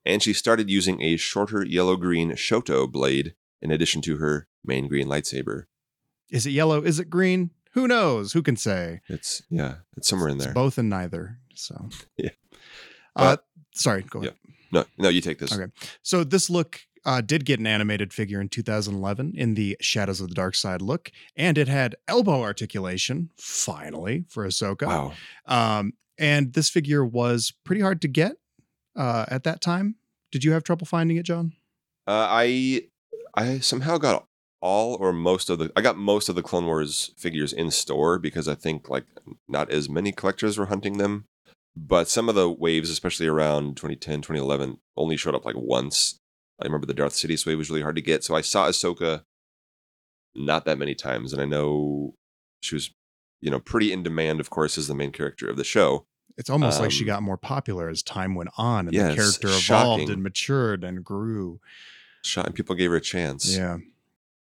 and she started using a shorter yellow green Shoto blade in addition to her main green lightsaber. is it yellow? Is it green? Who knows? Who can say? It's yeah, it's somewhere in It's there. both and neither. So Yeah. Uh, But- sorry, go ahead. No, no, you take this. Okay. So this look uh, did get an animated figure in 2011 in the Shadows of the Dark Side look, and it had elbow articulation finally for Ahsoka. Wow. Um, and this figure was pretty hard to get uh, at that time. Did you have trouble finding it, John? Uh, I I somehow got all or most of the I got most of the Clone Wars figures in store because I think like not as many collectors were hunting them. But some of the waves, especially around 2010, 2011, only showed up like once. I remember the Darth Sidious wave was really hard to get. So I saw Ahsoka not that many times. And I know she was, you know, pretty in demand, of course, as the main character of the show. It's almost like she Um, got more popular as time went on, and yes, the character evolved shocking. and matured and grew. Shot and people gave her a chance. Yeah.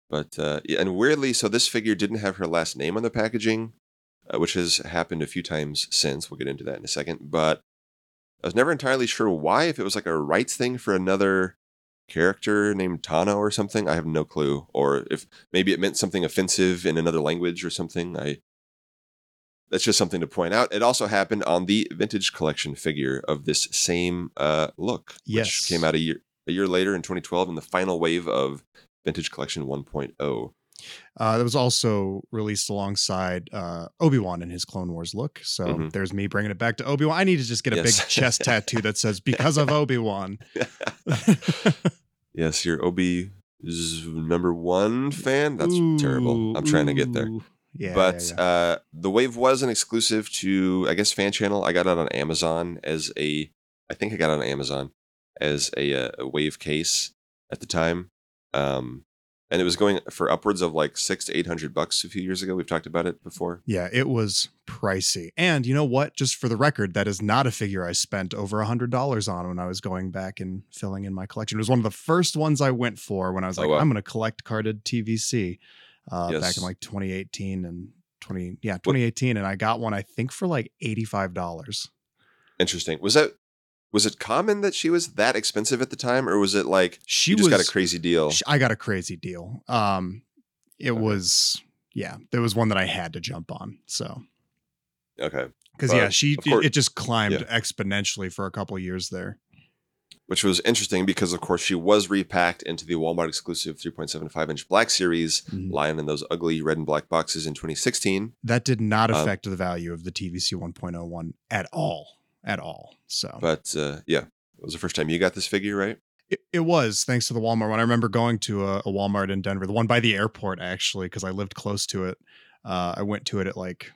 But uh, and weirdly, so this figure didn't have her last name on the packaging, uh, which has happened a few times since. We'll get into that in a second. But I was never entirely sure why. If it was like a rights thing for another character named Tano or something, I have no clue. Or if maybe it meant something offensive in another language or something. I that's just something to point out. It also happened on the vintage collection figure of this same uh, look, Yes. which came out a year a year later in 2012 in the final wave of vintage collection 1.0. Uh, that was also released alongside uh, Obi Wan in his Clone Wars look. So Mhm. there's me bringing it back to Obi Wan. I need to just get a Yes. big chest tattoo that says "Because of Obi Wan." yes, you're Obi number one fan. That's terrible. I'm trying to get there. Yeah, but yeah, yeah. Uh, the wave was an exclusive to I guess fan channel. I got it on Amazon as a I think I got it on Amazon as a, uh, a wave case at the time. Um, and it was going for upwards of like six to eight hundred bucks a few years ago. We've talked about it before. yeah, it was pricey. And you know what? Just for the record, that is not a figure I spent over a hundred dollars on when I was going back and filling in my collection. It was one of the first ones I went for when I was Oh, like, wow. I'm going to collect carded TVC. Uh, back in like 2018 and 20 yeah 2018 and I got one I think for like eighty five dollars. Interesting. Was that was it common that she was that expensive at the time, or was it like She you just was got a crazy deal? sh- I got a crazy deal. Um, it Okay. was yeah, there was one that I had to jump on. So okay. because yeah, she it, it just climbed yeah. exponentially for a couple years there. which was interesting because of course she was repacked into the Walmart exclusive 3.75 inch Black Series, Mhm. lying in those ugly red and black boxes in 2016. That did not Um, affect the value of the TVC 1.01 at all, at all. So But uh, yeah, it was the first time you got this figure, right? it, it was thanks to the Walmart one. I remember going to a, a Walmart in Denver, the one by the airport actually, because I lived close to it. Uh, I went to it at like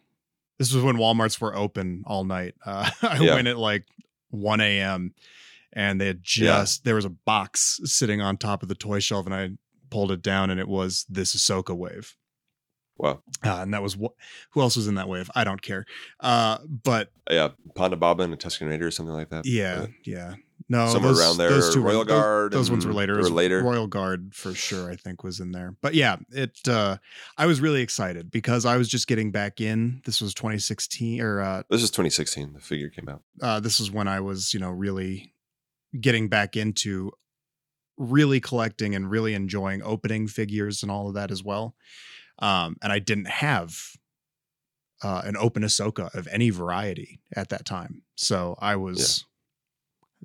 this was when Walmarts were open all night. Uh, I Yeah. went at like 1 a.m. and they had Yeah. just there was a box sitting on top of the toy shelf, and I pulled it down, and it was this Ahsoka wave. Wow. Uh, and that was what who else was in that wave? I don't care. Uh, but Yeah, Ponda Baba and a Tusken Raider or something like that. yeah, Uh, yeah. No, somewhere those- around there. Those two Royal those- Guard. those ones were later. Or later. Royal Guard for sure, I think was in there. But yeah, it uh I was really excited because I was just getting back in. This was 2016 or uh This is 2016. The figure came out. uh this is when I was, you know, really getting back into really collecting and really enjoying opening figures and all of that as well. Um and I didn't have uh an open Ahsoka of any variety at that time. So I was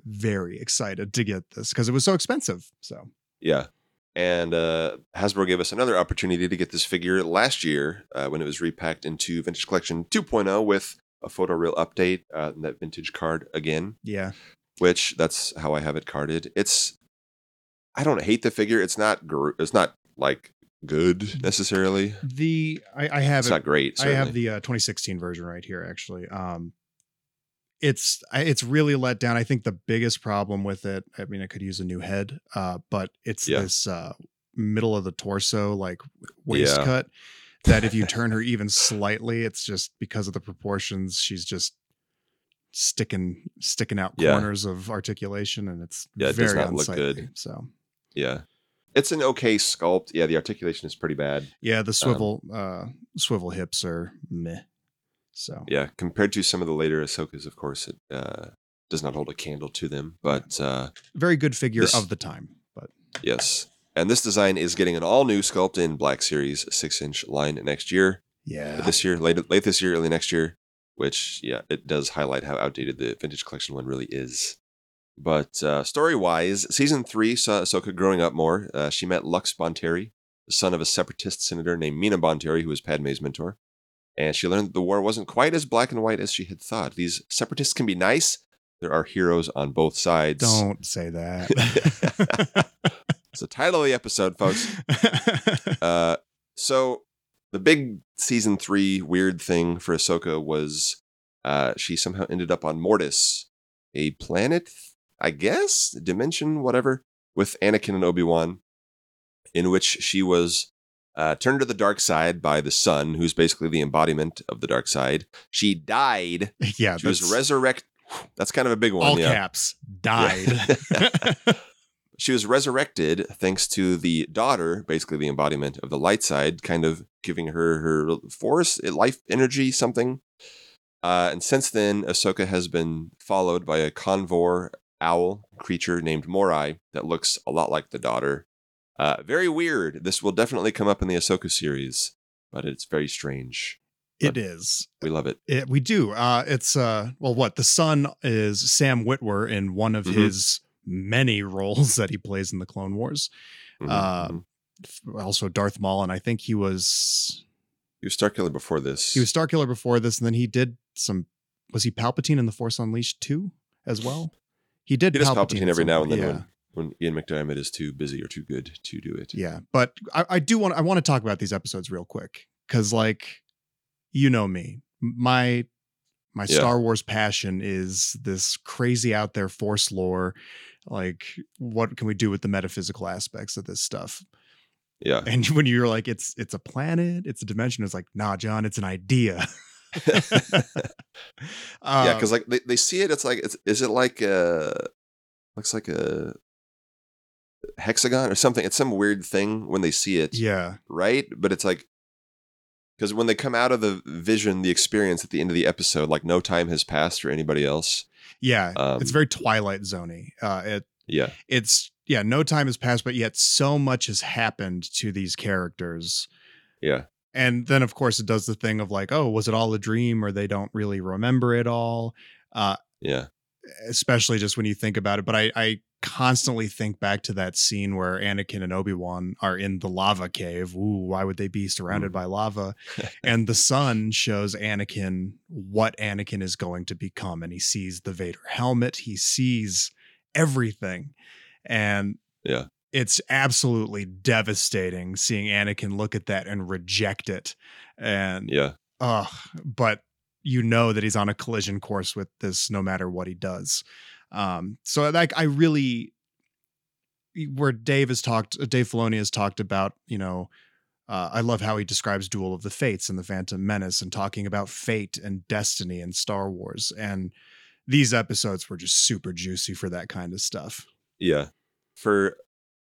very excited to get this because it was so expensive. So Yeah. And uh, Hasbro gave us another opportunity to get this figure last year uh, when it was repacked into Vintage Collection 2.0 with a photoreal update, uh, and that vintage card again, yeah. which that's how I have it carded. It's I don't hate the figure. It's not it's not like good necessarily. The I, I have It's it. not great. I have the uh, 2016 version right here. Actually, um, it's it's really let down. I think the biggest problem with it. I mean, I could use a new head, uh, but it's Yeah. this uh, middle of the torso like waist Yeah. cut. That if you turn her even slightly, it's just because of the proportions. She's just sticking sticking out Yeah. corners of articulation, and it's Yeah, it does very not look good. So yeah. It's an okay sculpt. Yeah, the articulation is pretty bad. yeah, Um, the swivel uh, swivel hips are meh. So Yeah, compared to some of the later Ahsokas, of course, it uh, does not hold a candle to them. But uh, very good figure This- of the time. But yes, and this design is getting an all new sculpt in Black Series six inch line next year. yeah, This year, late late this year, early next year. Which yeah, it does highlight how outdated the Vintage Collection one really is. But uh, story wise, season three saw Ahsoka growing up more. Uh, she met Lux Bonteri, the son of a separatist senator named Mina Bonteri, who was Padme's mentor. And she learned that the war wasn't quite as black and white as she had thought. These separatists can be nice. There are heroes on both sides. don't say that. It's the title of the episode, folks. Uh, so the big season three weird thing for Ahsoka was uh, she somehow ended up on Mortis, a planet, I guess, dimension, whatever, with Anakin and Obi Wan, in which she was uh, turned to the dark side by the sun, who's basically the embodiment of the dark side. She died. yeah, She was resurrected. That's kind of a big one. all yeah. caps died. She was resurrected thanks to the daughter, basically the embodiment of the light side, kind of giving her her force, life energy, something. Uh, and since then, Ahsoka has been followed by a convor owl creature named Morai that looks a lot like the daughter. Uh, very weird. This will definitely come up in the Ahsoka series, but it's very strange. it is. We love it. It, we do. Uh, it's uh, well, what the son is Sam Witwer in one of Mhm. his many roles that he plays in the Clone Wars. Mhm, Uh, mhm. also Darth Maul, and I think he was He was Starkiller before this. he was Starkiller before this, and then he did some. Was he Palpatine in the Force Unleashed too, as well? He did. He does Palpatine, Palpatine every now and then Yeah, when, when Ian McDiarmid is too busy or too good to do it. yeah. But I, I do want. I want to talk about these episodes real quick because, like, you know me, my my Yeah. Star Wars passion is this crazy out there Force lore. Like, what can we do with the metaphysical aspects of this stuff? Yeah. And when you're like, it's it's a planet, it's a dimension, it's like, nah, John, it's an idea. yeah, Um, because like they, they see it, it's like it's is it like a looks like a hexagon or something? It's some weird thing when they see it, yeah, right? But it's like because when they come out of the vision, the experience at the end of the episode, like no time has passed for anybody else. yeah, Um, it's very Twilight Zoney. Uh, it Yeah, it's yeah, no time has passed, but yet so much has happened to these characters. yeah, And then of course it does the thing of like, oh, was it all a dream or they don't really remember it all? Uh, yeah, especially just when you think about it. But I, I constantly think back to that scene where Anakin and Obi Wan are in the lava cave. Ooh, why would they be surrounded Mm. by lava? and the sun shows Anakin what Anakin is going to become, and he sees the Vader helmet. He sees everything, and Yeah. It's absolutely devastating seeing Anakin look at that and reject it. And yeah, Ugh, but you know that he's on a collision course with this no matter what he does. Um, so like I really where Dave has talked Dave Filoni has talked about, you know, uh, I love how he describes Duel of the Fates and the Phantom Menace and talking about fate and destiny and Star Wars. And these episodes were just super juicy for that kind of stuff. yeah. For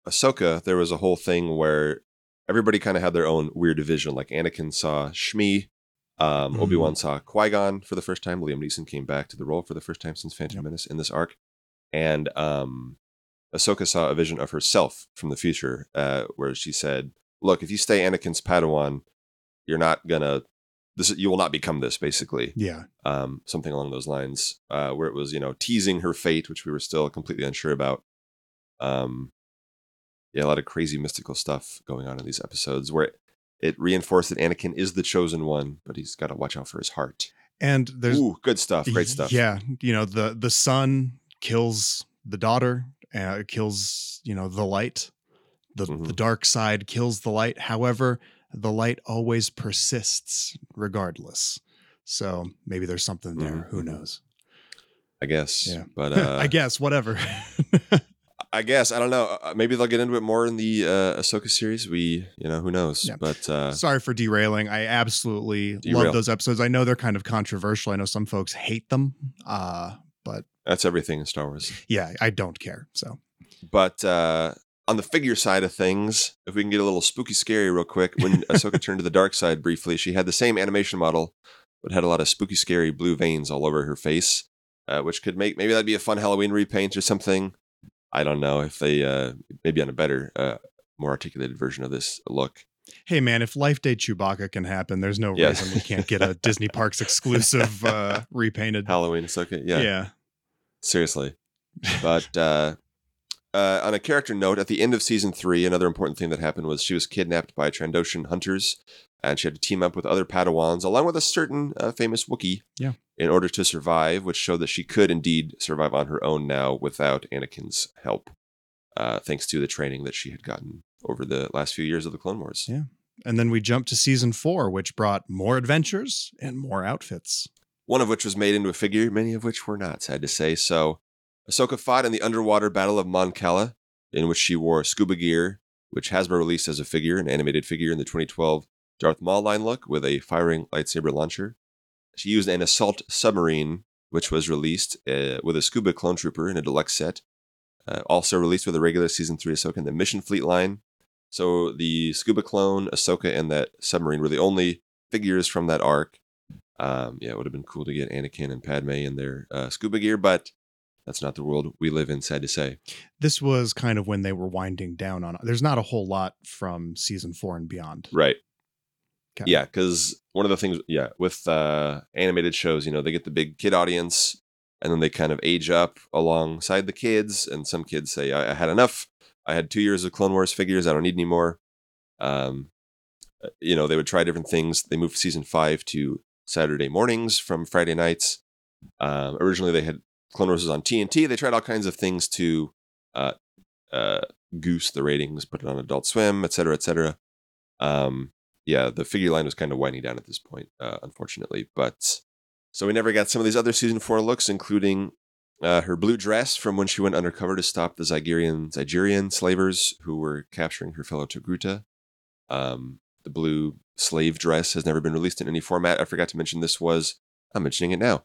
Ahsoka, there was a whole thing where everybody kind of had their own weird division. Like Anakin saw Shmi, um, Mhm. Obi Wan saw Qui Gon for the first time. Liam Neeson came back to the role for the first time since Phantom Yep. Menace in this arc, and um, Ahsoka saw a vision of herself from the future, uh, where she said, "Look, if you stay Anakin's Padawan, you're not gonna this. You will not become this." Basically, Yeah. um, something along those lines, uh, where it was you know teasing her fate, which we were still completely unsure about. Um, yeah, a lot of crazy mystical stuff going on in these episodes where it, it reinforced that Anakin is the chosen one, but he's got to watch out for his heart. And there's Ooh, good stuff, great stuff. Yeah, you know the the son kills the daughter, uh, kills you know the light. The the Mhm. dark side kills the light. However, the light always persists regardless. So maybe there's something there. Who Mhm. knows? I guess. Yeah. But uh, I guess whatever. I guess I don't know. Uh, Maybe they'll get into it more in the uh, Ahsoka series. We, you know, who knows? Yeah. But uh, Sorry for derailing. I absolutely Derail. love those episodes. I know they're kind of controversial. I know some folks hate them. Uh, but that's everything in Star Wars. yeah, I don't care. So But uh, on the figure side of things, if we can get a little spooky scary real quick, when Ahsoka turned to the dark side briefly, she had the same animation model, but had a lot of spooky scary blue veins all over her face, uh, which could make maybe that'd be a fun Halloween repaint or something. I don't know if they uh, maybe on a better, uh, more articulated version of this look. hey man, if Life Day Chewbacca can happen, there's no Yeah. reason we can't get a Disney Parks exclusive uh, repainted. Halloween Ahsoka, yeah, yeah. seriously. But uh, uh, on a character note, at the end of season three, another important thing that happened was she was kidnapped by Trandoshan hunters, and she had to team up with other Padawans, along with a certain uh, famous Wookiee, Yeah. In order to survive, which showed that she could indeed survive on her own now without Anakin's help, uh, thanks to the training that she had gotten over the last few years of the Clone Wars. Yeah. And then we jumped to season four, which brought more adventures and more outfits. one of which was made into a figure, many of which were not, sad to say. So, Ahsoka fought in the underwater Battle of Mon Cala, in which she wore scuba gear, which Hasbro released as a figure, an animated figure in the 2012 Darth Maul line look with a firing lightsaber launcher. She used an assault submarine, which was released uh, with a scuba clone trooper in a deluxe set. Uh, also released with a regular season three Ahsoka in the Mission Fleet line. So the scuba clone, Ahsoka, and that submarine were the only figures from that arc. Um, yeah, it would have been cool to get Anakin and Padme in their uh, scuba gear, but that's not the world we live in. Sad to say. This was kind of when they were winding down on. There's not a whole lot from season four and beyond. Right. Okay. Yeah, because one of the things, yeah, with uh, animated shows, you know, they get the big kid audience, and then they kind of age up alongside the kids. And some kids say, "I, I had enough. I had two years of Clone Wars figures. I don't need any more." Um, uh, you know, they would try different things. They moved season five to Saturday mornings from Friday nights. Um, originally, they had Clone Wars on TNT. They tried all kinds of things to uh, uh, goose the ratings, put it on Adult Swim, et cetera, et cetera. Um, yeah, the figure line was kind of winding down at this point, uh, unfortunately. But so we never got some of these other season four looks, including uh, her blue dress from when she went undercover to stop the Zygerian Zygerian slavers who were capturing her fellow Togruta. Um, the blue slave dress has never been released in any format. I forgot to mention this was. I'm mentioning it now.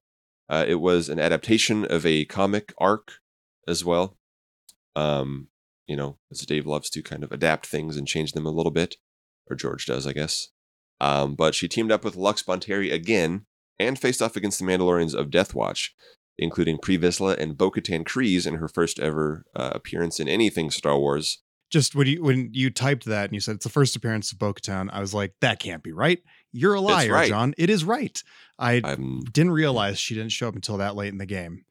Uh, it was an adaptation of a comic arc as well. Um, you know, as Dave loves to kind of adapt things and change them a little bit, or George does, I guess. Um, but she teamed up with Lux Bonteri again and faced off against the Mandalorians of Death Watch, including Pre Vizsla and Bo Katan Kryze in her first ever uh, appearance in anything Star Wars. Just when you when you typed that and you said it's the first appearance of Bo-Katan, I was like, that can't be right. You're a liar, right. John. It is right. I I'm didn't realize she didn't show up until that late in the game.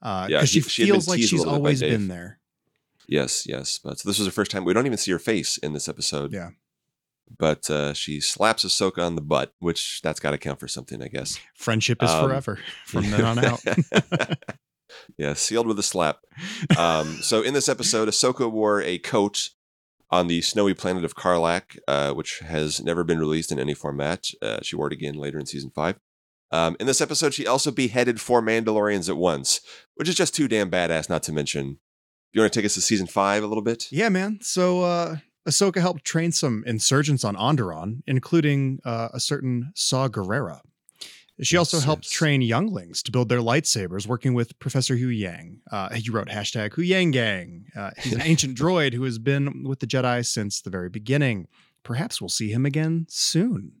Uh, Yeah, she, she feels like she's little bit by always been there. Yes, yes. But so this was her first time. We don't even see her face in this episode. Yeah. But uh, she slaps Ahsoka on the butt, which that's got to count for something, I guess. Friendship is Um, forever from then on out. yeah, sealed with a slap. Um, so in this episode, Ahsoka wore a coat on the snowy planet of Carlac, uh, which has never been released in any format. Uh, she wore it again later in season five. Um, in this episode, she also beheaded four Mandalorians at once, which is just too damn badass. Not to mention, you want to take us to season five a little bit? yeah, man. So uh Ahsoka helped train some insurgents on Onderon, including uh, a certain Saw Gerrera. She also helped yes. train younglings to build their lightsabers, working with Professor Huyang. Uh, he wrote hashtag Huyang Gang. Uh, he's an ancient droid who has been with the Jedi since the very beginning. Perhaps we'll see him again soon.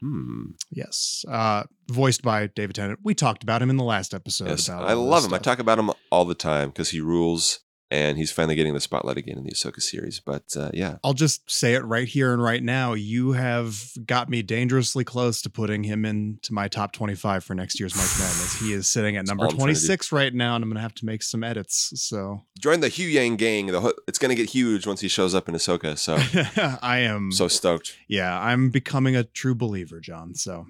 Hmm. Yes, uh, voiced by David Tennant. We talked about him in the last episode. Yes, I love him. I talk about him all the time because he rules, and he's finally getting the spotlight again in the Ahsoka series. But uh, yeah, I'll just say it right here and right now. You have got me dangerously close to putting him into my top 25 for next year's March Madness. He is sitting at number all I'm trying to do. 26 right now, and I'm going to have to make some edits. So join the Huyang gang. The ho- it's going to get huge once he shows up in Ahsoka. So I am, so stoked. yeah, I'm becoming a true believer, John. So,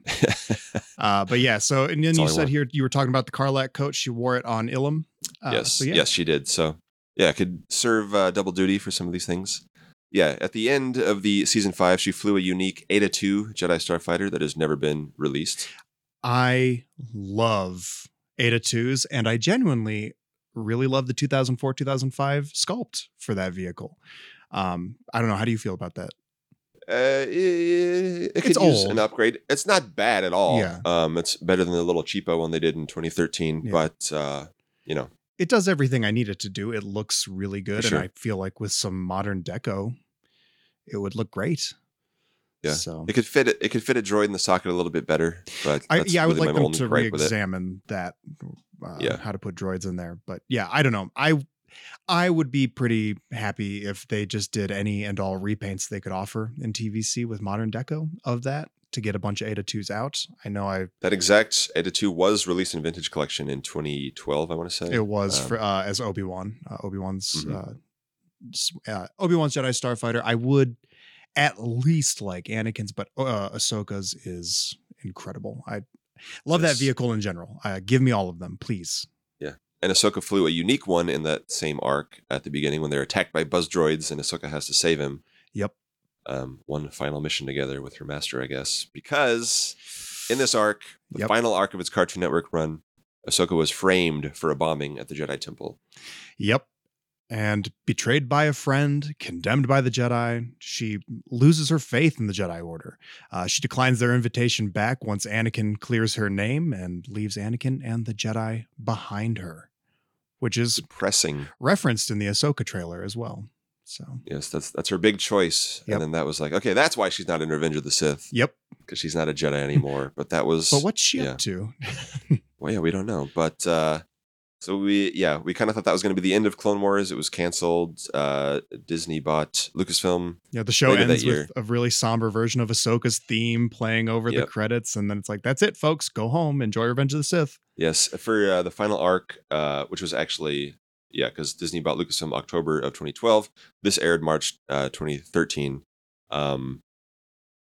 uh, but yeah, so, and then That's you said here, you were talking about the Carlac coat. She wore it on Ilum. Uh, yes, so yeah. yes, she did. So yeah, could serve uh, double duty for some of these things. Yeah, at the end of the season five, she flew a unique Eta Two Jedi Starfighter that has never been released. I love Eta 2s, and I genuinely really love the 2004 2005 sculpt for that vehicle. Um, I don't know. How do you feel about that? Uh, it, it could It's use old. an upgrade. It's not bad at all. Yeah. Um, it's better than the little cheapo one they did in 2013. Yeah. But uh, you know, It does everything I need it to do. It looks really good, sure. and I feel like with some modern deco, it would look great. Yeah. So it could fit. It, it could fit a droid in the socket a little bit better. But I, yeah, I would really like them to gripe with it. re-examine that. Uh, Yeah. how to put droids in there, but yeah, I don't know. I I would be pretty happy if they just did any and all repaints they could offer in TVC with modern deco of that to get a bunch of Eta 2s out. I know I That exact Eta 2 was released in Vintage Collection in 2012, I want to say. it was Um, for uh, as Obi Wan, uh, Obi Wan's Mhm. uh, uh, Obi Wan's Jedi Starfighter. I would at least like Anakin's, but uh, Ahsoka's is incredible. I love Yes. that vehicle in general. Uh, give me all of them, please. Yeah, and Ahsoka flew a unique one in that same arc at the beginning when they're attacked by buzz droids and Ahsoka has to save him. Yep. Um, one final mission together with her master, I guess. Because in this arc, the Yep. final arc of its Cartoon Network run, Ahsoka was framed for a bombing at the Jedi Temple. Yep. And betrayed by a friend, condemned by the Jedi, she loses her faith in the Jedi Order. Uh, she declines their invitation back once Anakin clears her name and leaves Anakin and the Jedi behind her, which is Depressing. referenced in the Ahsoka trailer as well. So, Yes, that's that's her big choice. Yep. And then that was like, okay, that's why she's not in Revenge of the Sith yep. because she's not a Jedi anymore. but that was But what's she yeah. up to? Well, yeah, we don't know. But uh so we yeah, we kind of thought that was going to be the end of Clone Wars. It was canceled. Uh Disney bought Lucasfilm. Yeah, the show ends with a really somber version of Ahsoka's theme playing over the credits, and then it's like, "That's it, folks. Go home. Enjoy Revenge of the Sith." Yes, for uh, the final arc, uh, which was actually yeah, because Disney bought Lucasfilm October of 2012. This aired March uh, 2013. Um,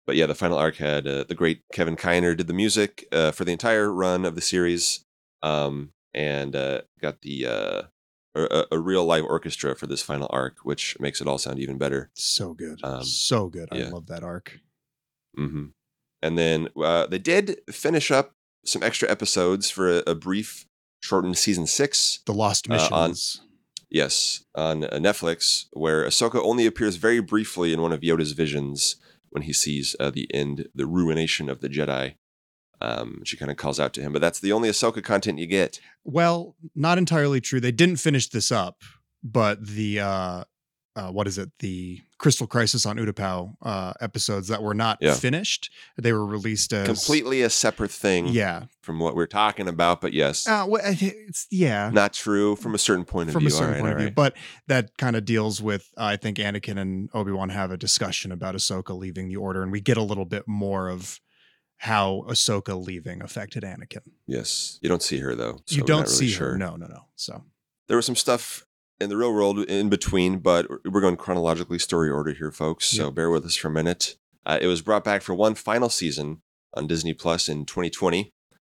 but yeah, the final arc had uh, the great Kevin Kiner did the music uh, for the entire run of the series, um, and uh, got the uh, a, a real live orchestra for this final arc, which makes it all sound even better. So good. Um, so good. I love that arc. hmm And then uh, they did finish up some extra episodes for a, a brief, shortened season six. The Lost Uh, on- Missions. Yes, on uh, Netflix, where Ahsoka only appears very briefly in one of Yoda's visions when he sees uh, the end, the ruination of the Jedi. Um, she kind of calls out to him, but that's the only Ahsoka content you get. Well, not entirely true. They didn't finish this up, but the uh, uh what is it? The Crystal Crisis on Utapau uh episodes that were not Yeah. finished, they were released as Completely a separate thing Yeah. from what we're talking about, but yes, Uh, well, it's yeah. not true from a certain point of from view. a certain right, point of view, but that kind of deals with uh, I think Anakin and Obi Wan have a discussion about Ahsoka leaving the Order, and we get a little bit more of how Ahsoka leaving affected Anakin. Yes, you don't see her though. so you don't really see sure. her. No, no, no. So There was some stuff in the real world in between, but we're going chronologically story order here, folks. So bear with us for a minute. Uh, it was brought back for one final season on Disney Plus in 2020,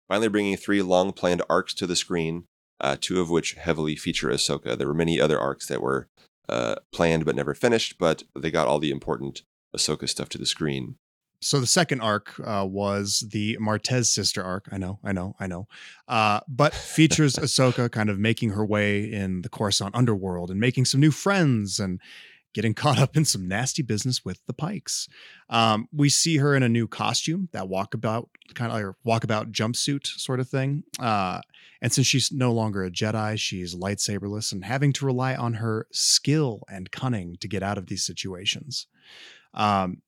finally bringing three long planned arcs to the screen, uh, two of which heavily feature Ahsoka. There were many other arcs that were uh, planned but never finished, but they got all the important Ahsoka stuff to the screen. So the second arc uh, was the Martez sister arc. I know, I know, I know. Uh, but features Ahsoka kind of making her way in the Coruscant underworld and making some new friends and getting caught up in some nasty business with the Pikes. Um, we see her in a new costume, that walkabout kind of or walkabout jumpsuit sort of thing. Uh, and since she's no longer a Jedi, she's lightsaberless and having to rely on her skill and cunning to get out of these situations. Um,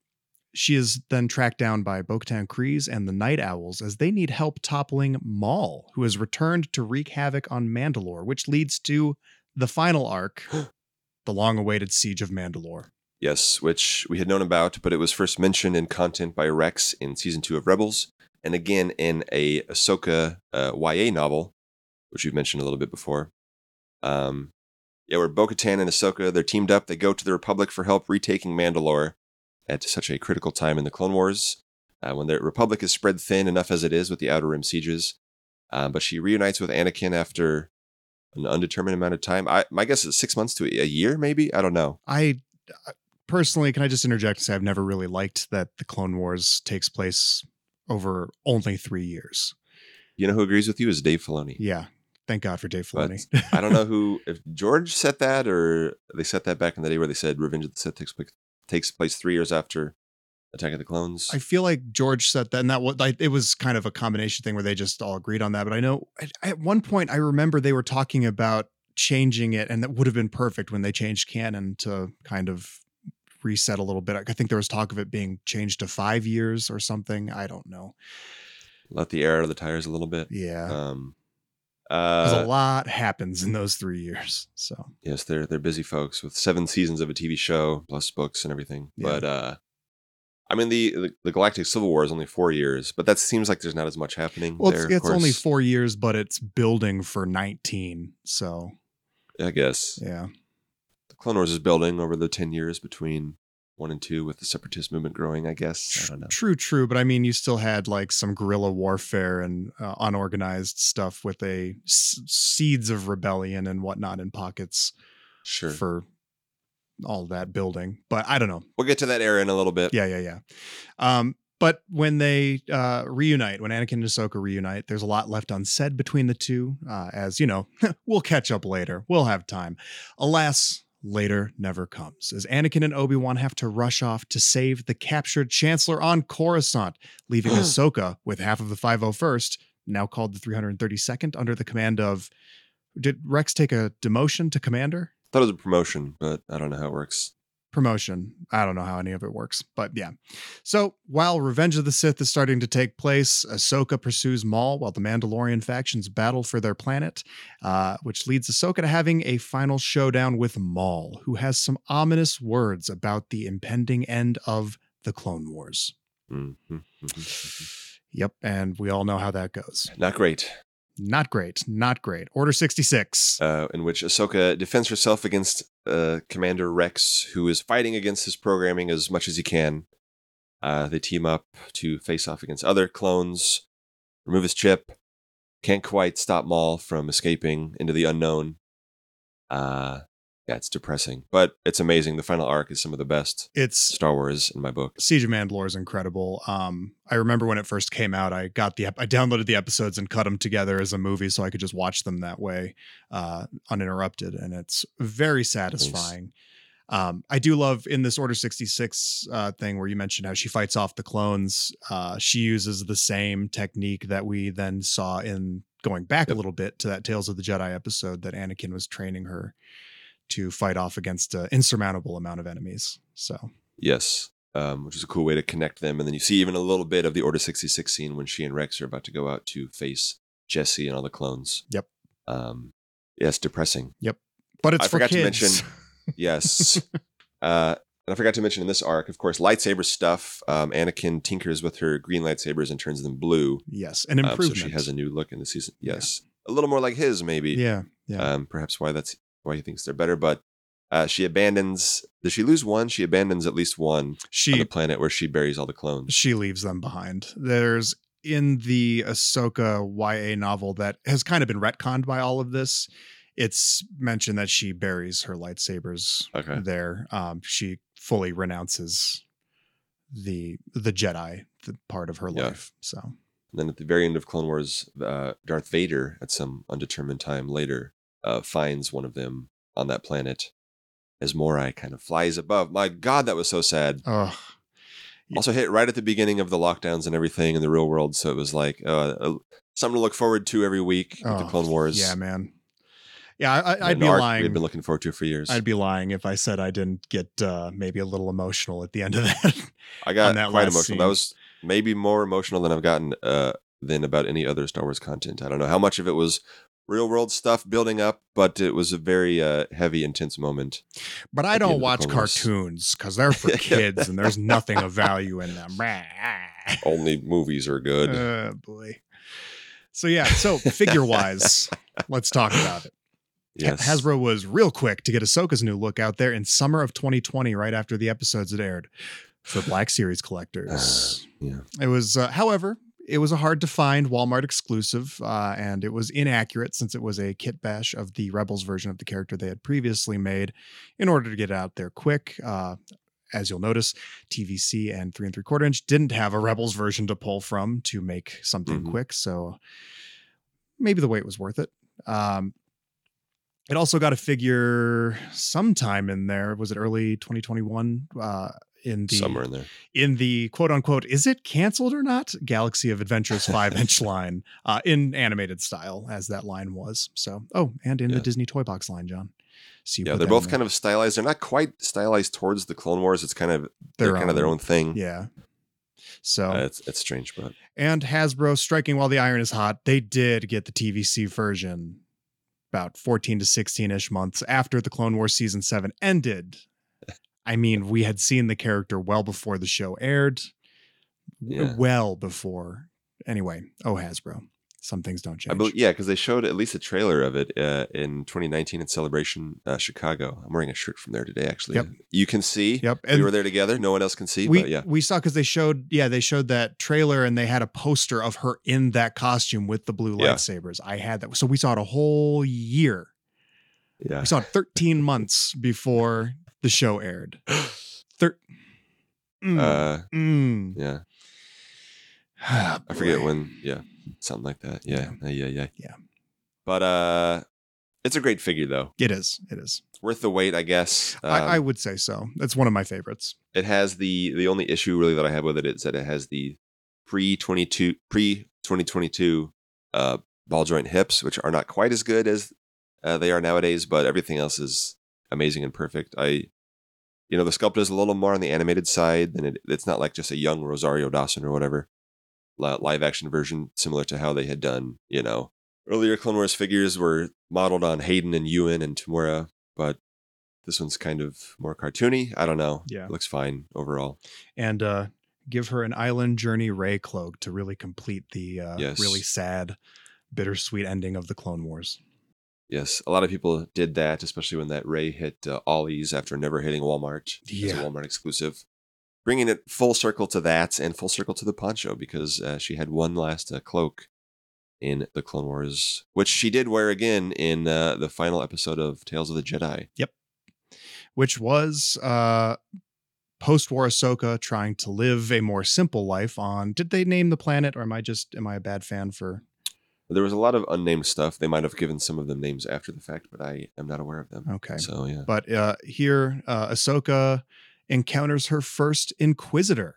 she is then tracked down by Bo-Katan Kryze and the Night Owls as they need help toppling Maul, who has returned to wreak havoc on Mandalore, which leads to the final arc, the long-awaited Siege of Mandalore. Yes, which we had known about, but it was first mentioned in content by Rex in season two of Rebels, and again in a Ahsoka uh, YA novel, which we've mentioned a little bit before. Um, yeah, where Bo-Katan and Ahsoka they're teamed up. They go to the Republic for help retaking Mandalore at such a critical time in the Clone Wars, uh, when the Republic is spread thin enough as it is with the Outer Rim sieges. Uh, but she reunites with Anakin after an undetermined amount of time. I my guess is six months to a year, maybe. I don't know. I uh, personally, can I just interject and say I've never really liked that the Clone Wars takes place over only three years. You know who agrees with you is Dave Filoni. Yeah. Thank God for Dave Filoni. I don't know who if George set that or they set that back in the day where they said Revenge of the Sith takes takes place three years after Attack of the Clones. I feel like George said that, and that was like it was kind of a combination thing where they just all agreed on that. But I know at, at one point I remember they were talking about changing it, and that would have been perfect when they changed canon to kind of reset a little bit. I think there was talk of it being changed to five years or something. I don't know. Let the air out of the tires a little bit. Yeah, Um, uh, a lot happens in those three years. So yes, they're they're busy folks with seven seasons of a TV show plus books and everything. Yeah. But uh, I mean the, the the Galactic Civil War is only four years, but that seems like there's not as much happening. well, there, it's, it's only four years, but it's building for nineteen. So I guess yeah, the Clone Wars is building over the ten years between one and two, with the Separatist movement growing. I guess I don't know. True, true, but I mean, you still had like some guerrilla warfare and uh, unorganized stuff with a s- seeds of rebellion and whatnot in pockets Sure, for all that building. But I don't know. we'll get to that era in a little bit. Yeah, yeah, yeah. Um, but when they uh, reunite, when Anakin and Ahsoka reunite, there's a lot left unsaid between the two. Uh, as you know, we'll catch up later. We'll have time. Alas, later never comes, as Anakin and Obi Wan have to rush off to save the captured Chancellor on Coruscant, leaving Ahsoka with half of the 501st, now called the 332nd, under the command of. Did Rex take a demotion to commander? Thought it was a promotion, but I don't know how it works. Promotion. I don't know how any of it works, but yeah. So while Revenge of the Sith is starting to take place, Ahsoka pursues Maul while the Mandalorian factions battle for their planet, uh, which leads Ahsoka to having a final showdown with Maul, who has some ominous words about the impending end of the Clone Wars. Mhm, mhm, mhm. Yep, and we all know how that goes. Not great. Not great. Not great. Order 66. uh, in which Ahsoka defends herself against uh, Commander Rex, who is fighting against his programming as much as he can. Uh, they team up to face off against other clones, remove his chip. Can't quite stop Maul from escaping into the unknown. Uh, yeah, it's depressing, but it's amazing. The final arc is some of the best It's Star Wars in my book. Siege of Mandalore is incredible. Um, I remember when it first came out, I got the I downloaded the episodes and cut them together as a movie so I could just watch them that way, uh, uninterrupted, and it's very satisfying. Um, I do love in this Order sixty six uh, thing where you mentioned how she fights off the clones. Uh, she uses the same technique that we then saw in going back a little bit to that Tales of the Jedi episode that Anakin was training her to fight off against an insurmountable amount of enemies. So Yes, um, which is a cool way to connect them. And then you see even a little bit of the Order 66 scene when she and Rex are about to go out to face Jesse and all the clones. Yep. Um, yeah, depressing. Yep. But it's I for forgot to mention- Yes. uh, and I forgot to mention in this arc, of course, lightsaber stuff. Um, Anakin tinkers with her green lightsabers and turns them blue. yes, an Um, so she has a new look in the season. Yeah. Yes. A little more like his, maybe. yeah, yeah. Um, perhaps why that's why he thinks they're better. But uh, she abandons. Does she lose one? She abandons at least one on the she planet where she buries all the clones. she leaves them behind. There's in the Ahsoka YA novel that has kind of been retconned by all of this. It's mentioned that she buries her lightsabers Okay. there. Um, she fully renounces the the Jedi the part of her Yeah. life. So And then at the very end of Clone Wars, uh, Darth Vader, at some undetermined time later, uh, finds one of them on that planet as Morai kind of flies above. My God, that was so sad. Ugh. Also hit right at the beginning of the lockdowns and everything in the real world. So it was like uh, something to look forward to every week with the Oh, Clone Wars. Yeah, man. Yeah, I, I'd be lying. We've been looking forward to for years. I'd be lying if I said I didn't get uh, maybe a little emotional at the end of that. I got that quite emotional. scene. That was maybe more emotional than I've gotten uh, than about any other Star Wars content. I don't know how much of it was real world stuff building up, but it was a very uh, heavy, intense moment. But I at the end don't watch cartoons because they're for kids and there's nothing of value in them. Only movies are good. Oh boy. So yeah, so figure wise, let's talk about it. yes. Hasbro was real quick to get Ahsoka's new look out there in summer of 2020, right after the episodes had aired for Black Series collectors. yeah. It was, uh, however, it was a hard to find Walmart exclusive, uh, and it was inaccurate since it was a kit bash of the Rebels version of the character they had previously made. In order to get it out there quick, uh, as you'll notice, TVC and three and three quarter inch didn't have a Rebels version to pull from to make something Mhm. quick, so maybe the wait was worth it. Um, it also got a figure sometime in there. Was it early 2021? Uh, in the Somewhere in there. in the quote unquote is it canceled or not galaxy of adventures five inch line uh, in animated style as that line was so oh and in Yeah. the disney toy box line john so Yeah, they're both kind of stylized. They're not quite stylized towards the Clone Wars. It's kind of they're kind of their own thing. yeah so Uh, it's it's strange, but and hasbro striking while the iron is hot they did get the tvc version about 14 to 16ish months after the clone wars season 7 ended i mean we had seen the character well before the show aired Yeah. well before anyway oh hasbro some things don't change believe yeah, because they showed at least a trailer of it uh, in 2019 at Celebration uh, Chicago. I'm wearing a shirt from there today, actually. Yep. You can see. yep we were there together. No one else can see, we, but yeah. we saw because they showed yeah they showed that trailer and they had a poster of her in that costume with the blue Yeah. lightsabers i had that so we saw it a whole year Yeah. We saw it 13 months before the show aired. Thir- Mm, Uh, mm. yeah. Ah, I forget when. Yeah. Something like that. Yeah. Yeah. Yeah. Yeah. Yeah. But uh, it's a great figure though. It is. It is. Worth the wait, I guess. I, I Um, would say so. That's one of my favorites. it has the the only issue really that I have with it is that it has the pre 22 pre 2022 uh ball joint hips, which are not quite as good as uh, they are nowadays, but everything else is amazing and perfect. I you know, the sculpt is a little more on the animated side than it, it's not like just a young Rosario Dawson or whatever. Live action version, similar to how they had done, you know, earlier Clone Wars figures were modeled on Hayden and Ewan and Temuera, but this one's kind of more cartoony. I don't know. Yeah. It looks fine overall. And uh, give her an island journey Rey cloak to really complete the uh, Yes. really sad bittersweet ending of the Clone Wars. Yes, a lot of people did that, especially when that Rey hit uh, Ollie's after never hitting Walmart Yeah. Walmart exclusive. Bringing it full circle to that and full circle to the poncho because uh, she had one last uh, cloak in the Clone Wars, which she did wear again in uh, the final episode of Tales of the Jedi. Yep, which was uh, post-war Ahsoka trying to live a more simple life on. Did they name the planet, or am I just am I a bad fan for? There was a lot of unnamed stuff. They might have given some of them names after the fact, but I am not aware of them. Okay, So yeah, but uh, here uh, Ahsoka encounters her first Inquisitor.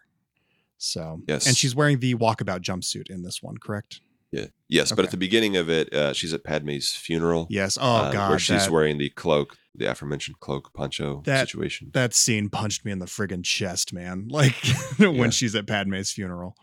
So Yes. and she's wearing the walkabout jumpsuit in this one, correct? yeah, yes. But at the beginning of it, uh, she's at Padme's funeral. Yes. Oh uh, God, where she's that, wearing the cloak, the aforementioned cloak poncho That- situation. that scene punched me in the friggin' chest, man. Like when Yeah. she's at Padme's funeral.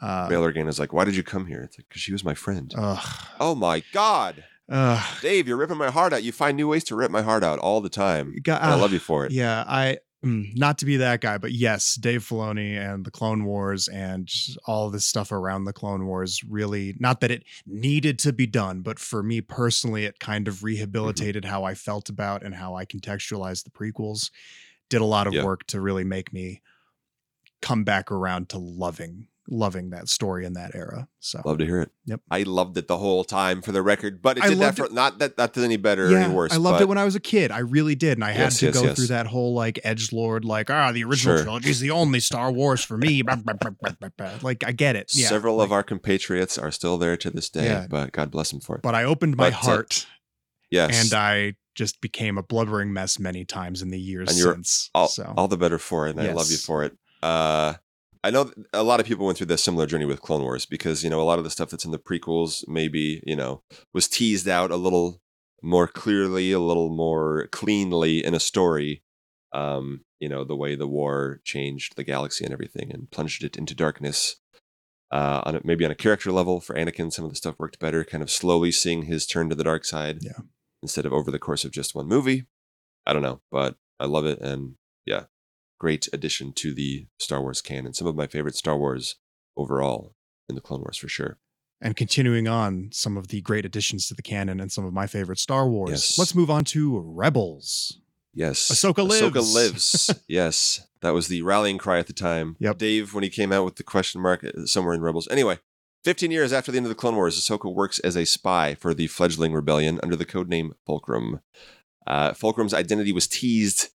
Uh, Bail Organa is like, "Why did you come here?" It's like, "Cause she was my friend." ugh, oh my god, ugh, Dave, you're ripping my heart out. You find new ways to rip my heart out all the time. Ga- And I love you for it. Yeah, I mm, not to be that guy, but yes, Dave Filoni and the Clone Wars and all this stuff around the Clone Wars really not that it needed to be done, but for me personally, it kind of rehabilitated how I felt about and how I contextualized the prequels. Did a lot of Yeah. work to really make me come back around to loving loving that story in that era. So Love to hear it. Yep. I loved it the whole time for the record, but it I did that loved for it- not that that's any better or any worse. I loved but it when I was a kid. I really did, and I had to yes, go yes. through that whole like edge lord, like ah, the original Sure. trilogy is the only Star Wars for me. Like I get it. Yeah, several like, of our compatriots are still there to this day, Yeah. but God bless them for it. But I opened my but, uh, heart, yes, and I just became a blubbering mess many times in the years And you're since. all, so all the better for it, and I love you for it. Uh, I know a lot of people went through this similar journey with Clone Wars because you know a lot of the stuff that's in the prequels maybe you know was teased out a little more clearly, a little more cleanly in a story. Um, you know the way the war changed the galaxy and everything, and plunged it into darkness. Uh, on a, maybe on a character level for Anakin, some of the stuff worked better. Kind of slowly seeing his turn to the dark side, Yeah. instead of over the course of just one movie. I don't know, but I love it, and yeah, great addition to the Star Wars canon. Some of my favorite Star Wars overall in the Clone Wars for sure. and continuing on some of the great additions to the canon and some of my favorite Star Wars. Yes. Let's move on to Rebels. Yes. Ahsoka lives. Ahsoka lives. yes. That was the rallying cry at the time. Yep. Dave, when he came out with the question mark uh, somewhere in Rebels. Anyway, 15 years after the end of the Clone Wars, Ahsoka works as a spy for the fledgling rebellion under the codename Fulcrum. Uh, Fulcrum's identity was teased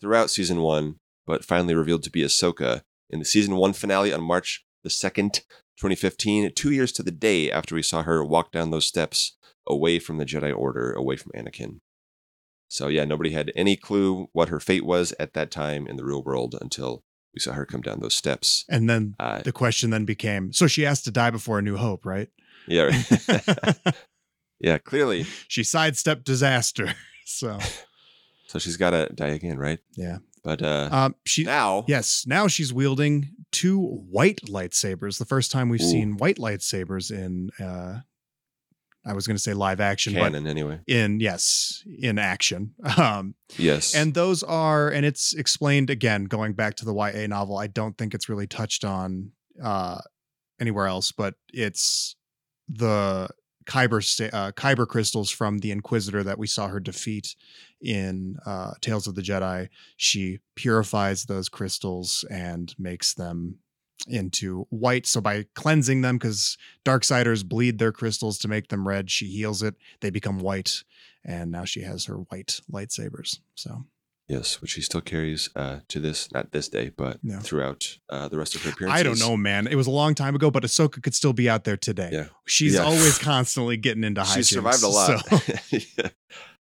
throughout season one, but finally revealed to be Ahsoka in the season one finale on March the 2nd, 2015, two years to the day after we saw her walk down those steps away from the Jedi Order, away from Anakin. So yeah, nobody had any clue what her fate was at that time in the real world until we saw her come down those steps. And then Uh, the question then became so she has to die before a new hope, right? yeah, yeah, clearly. she sidestepped disaster. So So she's got to die again, right? Yeah. But uh, um she now, yes, now she's wielding two white lightsabers. The first time we've Ooh. seen white lightsabers in uh I was gonna say live action, canon anyway. in yes, in action. Um Yes, and those are and it's explained again going back to the YA novel. I don't think it's really touched on uh anywhere else, but it's the kyber uh, kyber crystals from the inquisitor that we saw her defeat in uh Tales of the Jedi. She purifies those crystals and makes them into white. So by cleansing them cuz darksiders bleed their crystals to make them red she heals it. They become white and now she has her white lightsabers. So yes, which she still carries uh, to this, not this day, but throughout uh, the rest of her appearances. I don't know, man. It was a long time ago, but Ahsoka could still be out there today. Yeah. She's Yeah. always constantly getting into high She survived a lot. So, Yeah.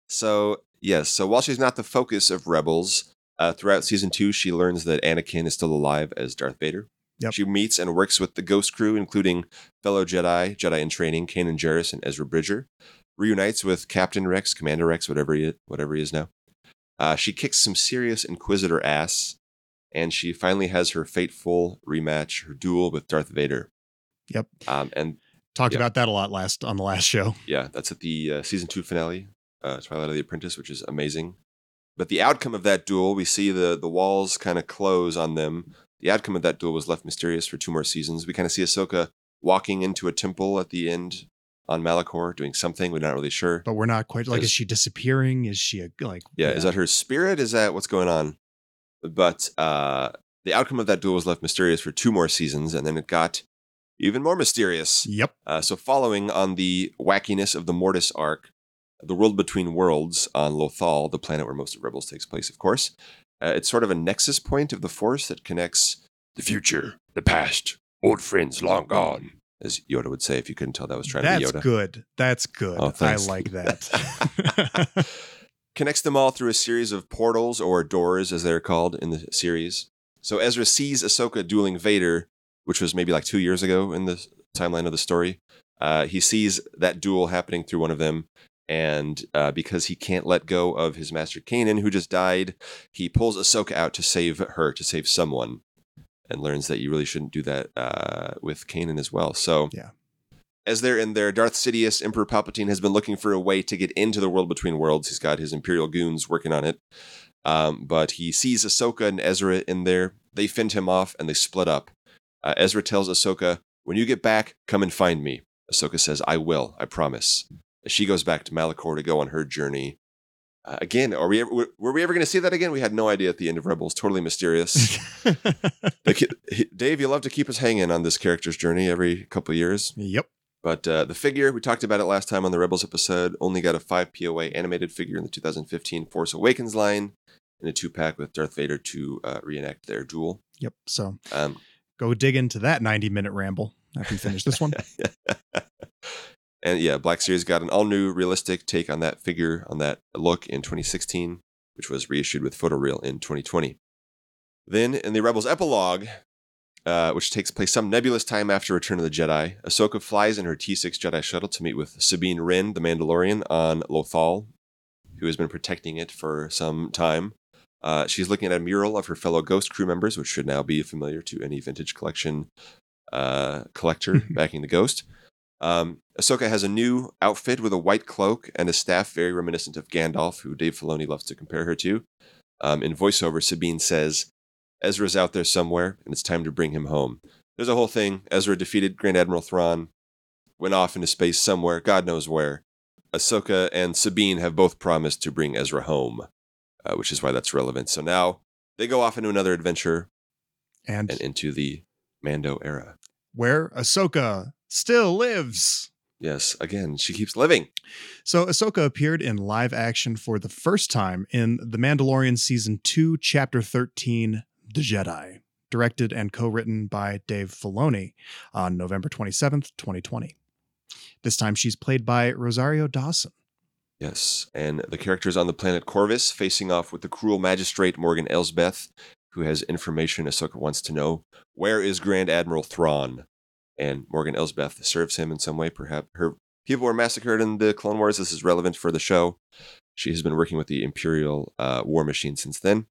So yes, so while she's not the focus of Rebels, uh, throughout season two, she learns that Anakin is still alive as Darth Vader. Yep. She meets and works with the Ghost Crew, including fellow Jedi, Jedi in training, Kanan Jarrus and Ezra Bridger. Reunites with Captain Rex, Commander Rex, whatever he whatever he is now. Uh, she kicks some serious Inquisitor ass, and she finally has her fateful rematch, her duel with Darth Vader. Yep. Um, and talked Yeah. about that a lot last on the last show. yeah, that's at the uh, season two finale, uh, Twilight of the Apprentice, which is amazing. But the outcome of that duel, we see the the walls kind of close on them. The outcome of that duel was left mysterious for two more seasons. We kind of see Ahsoka walking into a temple at the end on Malachor doing something. We're not really sure. But we're not quite like, is, Is- she disappearing? Is she a, like, Yeah, is that her spirit? Is that what's going on? But uh, the outcome of that duel was left mysterious for two more seasons, and then it got even more mysterious. Yep. Uh, so, following on the wackiness of the Mortis arc, the world between worlds on Lothal, the planet where most of Rebels takes place, of course, uh, it's sort of a nexus point of the Force that connects the future, the past, old friends long gone, as Yoda would say if you couldn't tell that was trying That's to be Yoda. good. That's good. Oh, I like that. connects them all through a series of portals or doors, as they're called in the series. So Ezra sees Ahsoka dueling Vader, which was maybe like two years ago in the timeline of the story. Uh, he sees that duel happening through one of them, and uh, because he can't let go of his master Kanan, who just died, he pulls Ahsoka out to save her, to save someone, and learns that you really shouldn't do that uh, with Kanan as well. So Yeah. as they're in there, Darth Sidious, Emperor Palpatine, has been looking for a way to get into the world between worlds. He's got his Imperial goons working on it. Um, but he sees Ahsoka and Ezra in there. They fend him off and they split up. Uh, Ezra tells Ahsoka, When you get back, come and find me. Ahsoka says, I will, I promise. She goes back to Malachor to go on her journey. Uh, again, are we ever, were were we ever going to see that again? We had no idea at the end of Rebels. Totally mysterious. The he- Dave, you love to keep us hanging on this character's journey every couple of years. yep. But uh, the figure, we talked about it last time on the Rebels episode, only got a 5 POA animated figure in the 2015 Force Awakens line in a two pack with Darth Vader to uh, reenact their duel. Yep. So Um, go dig into that 90 minute ramble after you finish this one. and yeah, Black Series got an all new realistic take on that figure, on that look in 2016, which was reissued with photoreal in 2020. Then in the Rebels epilogue, uh, which takes place some nebulous time after Return of the Jedi, Ahsoka flies in her T6 Jedi shuttle to meet with Sabine Wren, the Mandalorian, on Lothal, who has been protecting it for some time. Uh, she's looking at a mural of her fellow Ghost crew members, which should now be familiar to any vintage collection uh, collector backing the Ghost. Um, Ahsoka has a new outfit with a white cloak and a staff very reminiscent of Gandalf, who Dave Filoni loves to compare her to. Um, in voiceover, Sabine says, Ezra's out there somewhere, and it's time to bring him home. There's a whole thing. Ezra defeated Grand Admiral Thrawn, went off into space somewhere, God knows where. Ahsoka and Sabine have both promised to bring Ezra home, uh, which is why that's relevant. So now they go off into another adventure And and into the Mando era. where Ahsoka still lives. Yes, again, she keeps living. So Ahsoka appeared in live action for the first time in The Mandalorian Season 2, Chapter 13, The Jedi, directed and co-written by Dave Filoni on November 27th, 2020. This time she's played by Rosario Dawson. Yes, and the characters on the planet Corvus facing off with the cruel magistrate Morgan Elsbeth, who has information Ahsoka wants to know. Where is Grand Admiral Thrawn? And Morgan Elsbeth serves him in some way. Perhaps her people were massacred in the Clone Wars. This is relevant for the show. She has been working with the Imperial uh, war machine since then.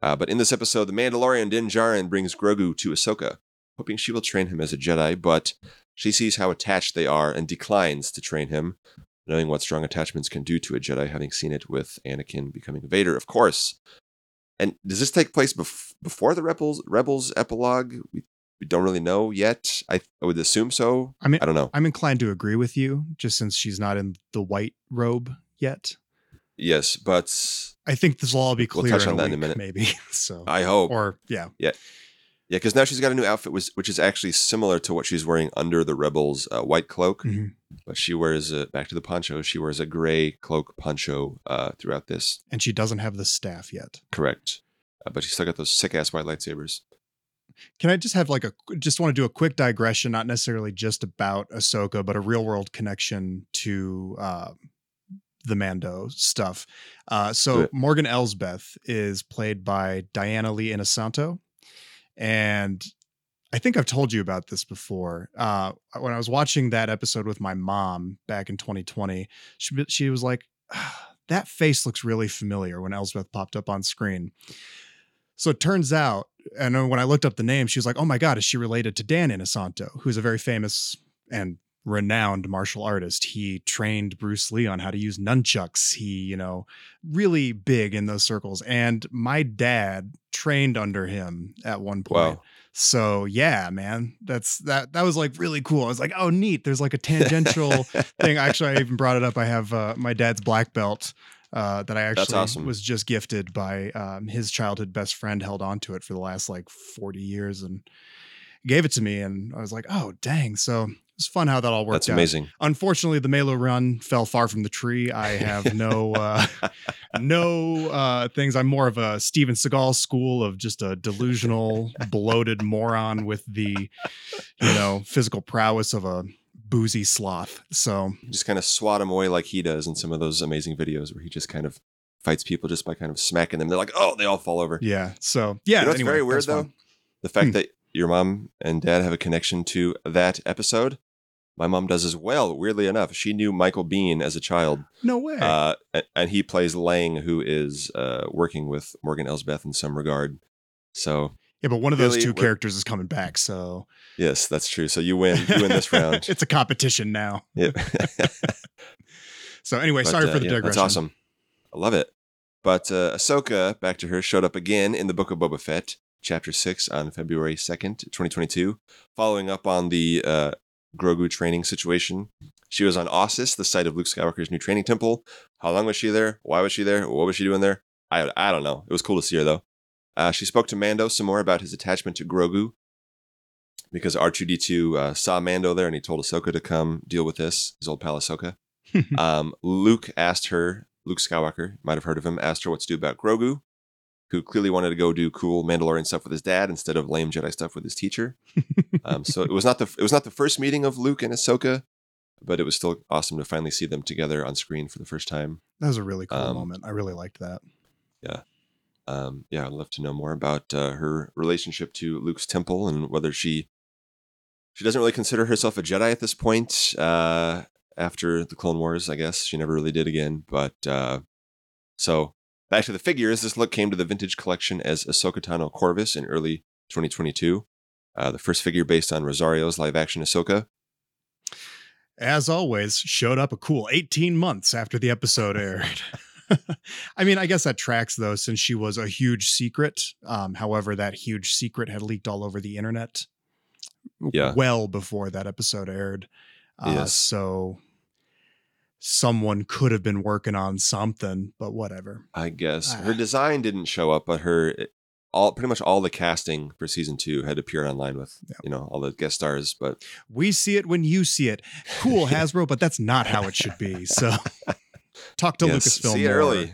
Uh, but in this episode, the Mandalorian Din Djarin brings Grogu to Ahsoka, hoping she will train him as a Jedi, but she sees how attached they are and declines to train him, knowing what strong attachments can do to a Jedi, having seen it with Anakin becoming Vader, of course. And does this take place bef- before the Rebels Rebels epilogue? We, we don't really know yet. I, I would assume so. I mean, I don't know. I'm inclined to agree with you, just since she's not in the white robe yet. Yes, but I think this will all be We'll clear touch on a that in a minute. maybe. So, I hope. or yeah, Yeah, yeah. because now she's got a new outfit, which, which is actually similar to what she's wearing under the Rebels' uh, white cloak. Mhm. But she wears a back to the poncho. She wears a gray cloak poncho uh, throughout this. and she doesn't have the staff yet. Correct. Uh, but she's still got those sick ass white lightsabers. Can I just have like a just want to do a quick digression, not necessarily just about Ahsoka, but a real world connection to uh, the Mando stuff. Uh, so. Morgan Elsbeth is played by Diana Lee Inosanto, and I think I've told you about this before. Uh, when I was watching that episode with my mom back in 2020, she she was like, "Ah, "That face looks really familiar." When Elsbeth popped up on screen, so it turns out, and when I looked up the name, she was like, "Oh my god, is she related to Dan Inosanto, who's a very famous and renowned martial artist? He trained Bruce Lee on how to use nunchucks. He, you know, really big in those circles. And my dad trained under him at one point. Wow. So yeah, man, that's that. That was like really cool. I was like, oh, neat. There's like a tangential thing. Actually, I even brought it up. I have uh, my dad's black belt uh, that I actually awesome. was just gifted by um, his childhood best friend. Held on to it for the last like 40 years and gave it to me. And I was like, oh, dang. So it's fun how that all worked That's out. amazing. Unfortunately, the Melo run fell far from the tree. I have no uh, no uh, things. I'm more of a Steven Seagal school of just a delusional, bloated moron with the you know physical prowess of a boozy sloth. So Just kind of swat him away like he does in some of those amazing videos where he just kind of fights people just by kind of smacking them. They're like, oh, they all fall over. yeah. So yeah. You know anyway, very weird though? fun. The fact Hmm. that your mom and dad have a connection to that episode. My mom does as well. Weirdly enough, she knew Michael Biehn as a child, No way. uh, and he plays Lang, who is uh, working with Morgan Elsbeth in some regard. So yeah, but one of those really, 2 characters is coming back. So yes, that's true. So you win. You win this round. it's a competition now. Yep. So anyway, But, sorry uh, for the yeah, digression. That's awesome. I love it. But uh, Ahsoka, back to her, showed up again in the Book of Boba Fett, Chapter 6 on February 2nd, 2022, following up on the uh, Grogu training situation. She was on Ossus, the site of Luke Skywalker's new training temple. How long was she there? Why was she there? What was she doing there? I, I don't know. It was cool to see her, though. Uh, she spoke to Mando some more about his attachment to Grogu because R2D2 uh, saw Mando there and he told Ahsoka to come deal with this, his old pal Ahsoka um, Luke asked her, Luke Skywalker, might have heard of him, asked her what to do about Grogu, who clearly wanted to go do cool Mandalorian stuff with his dad instead of lame Jedi stuff with his teacher. Um, so it was not the it was not the first meeting of Luke and Ahsoka, but it was still awesome to finally see them together on screen for the first time. that was a really cool Um, moment. I really liked that. Um, yeah, I'd love to know more about uh, her relationship to Luke's temple and whether she she doesn't really consider herself a Jedi at this point. Uh, after the Clone Wars, I guess she never really did again. But uh, so back to the figures. This look came to the vintage collection as Ahsoka Tano Corvus in early 2022. Uh, the first figure based on Rosario's live action Ahsoka. as always, showed up a cool 18 months after the episode aired. I mean, I guess that tracks though, since she was a huge secret. Um, however, that huge secret had leaked all over the internet Yeah. well before that episode aired. Uh, Yes. So someone could have been working on something, but whatever. I guess Ah. her design didn't show up, but her all pretty much all the casting for season two had appeared online with Yeah. you know all the guest stars. But We see it when you see it. Cool, Hasbro, but that's not how it should be. So talk to yes, Lucasfilm. see it more. early.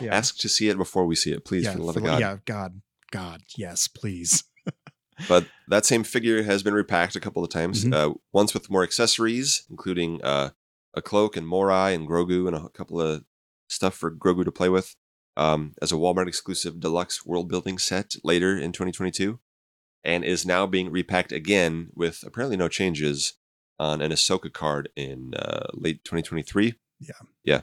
Yeah. Ask to see it before we see it, please, yeah, for the love for of God. yeah, God, God, yes, please. But that same figure has been repacked a couple of times. Mhm. Uh, once with more accessories, including uh, a cloak and Morai and Grogu and a couple of stuff for Grogu to play with, um, as a Walmart exclusive deluxe world building set later in 2022, and is now being repacked again with apparently no changes on an Ahsoka card in uh, late 2023. Yeah. Yeah.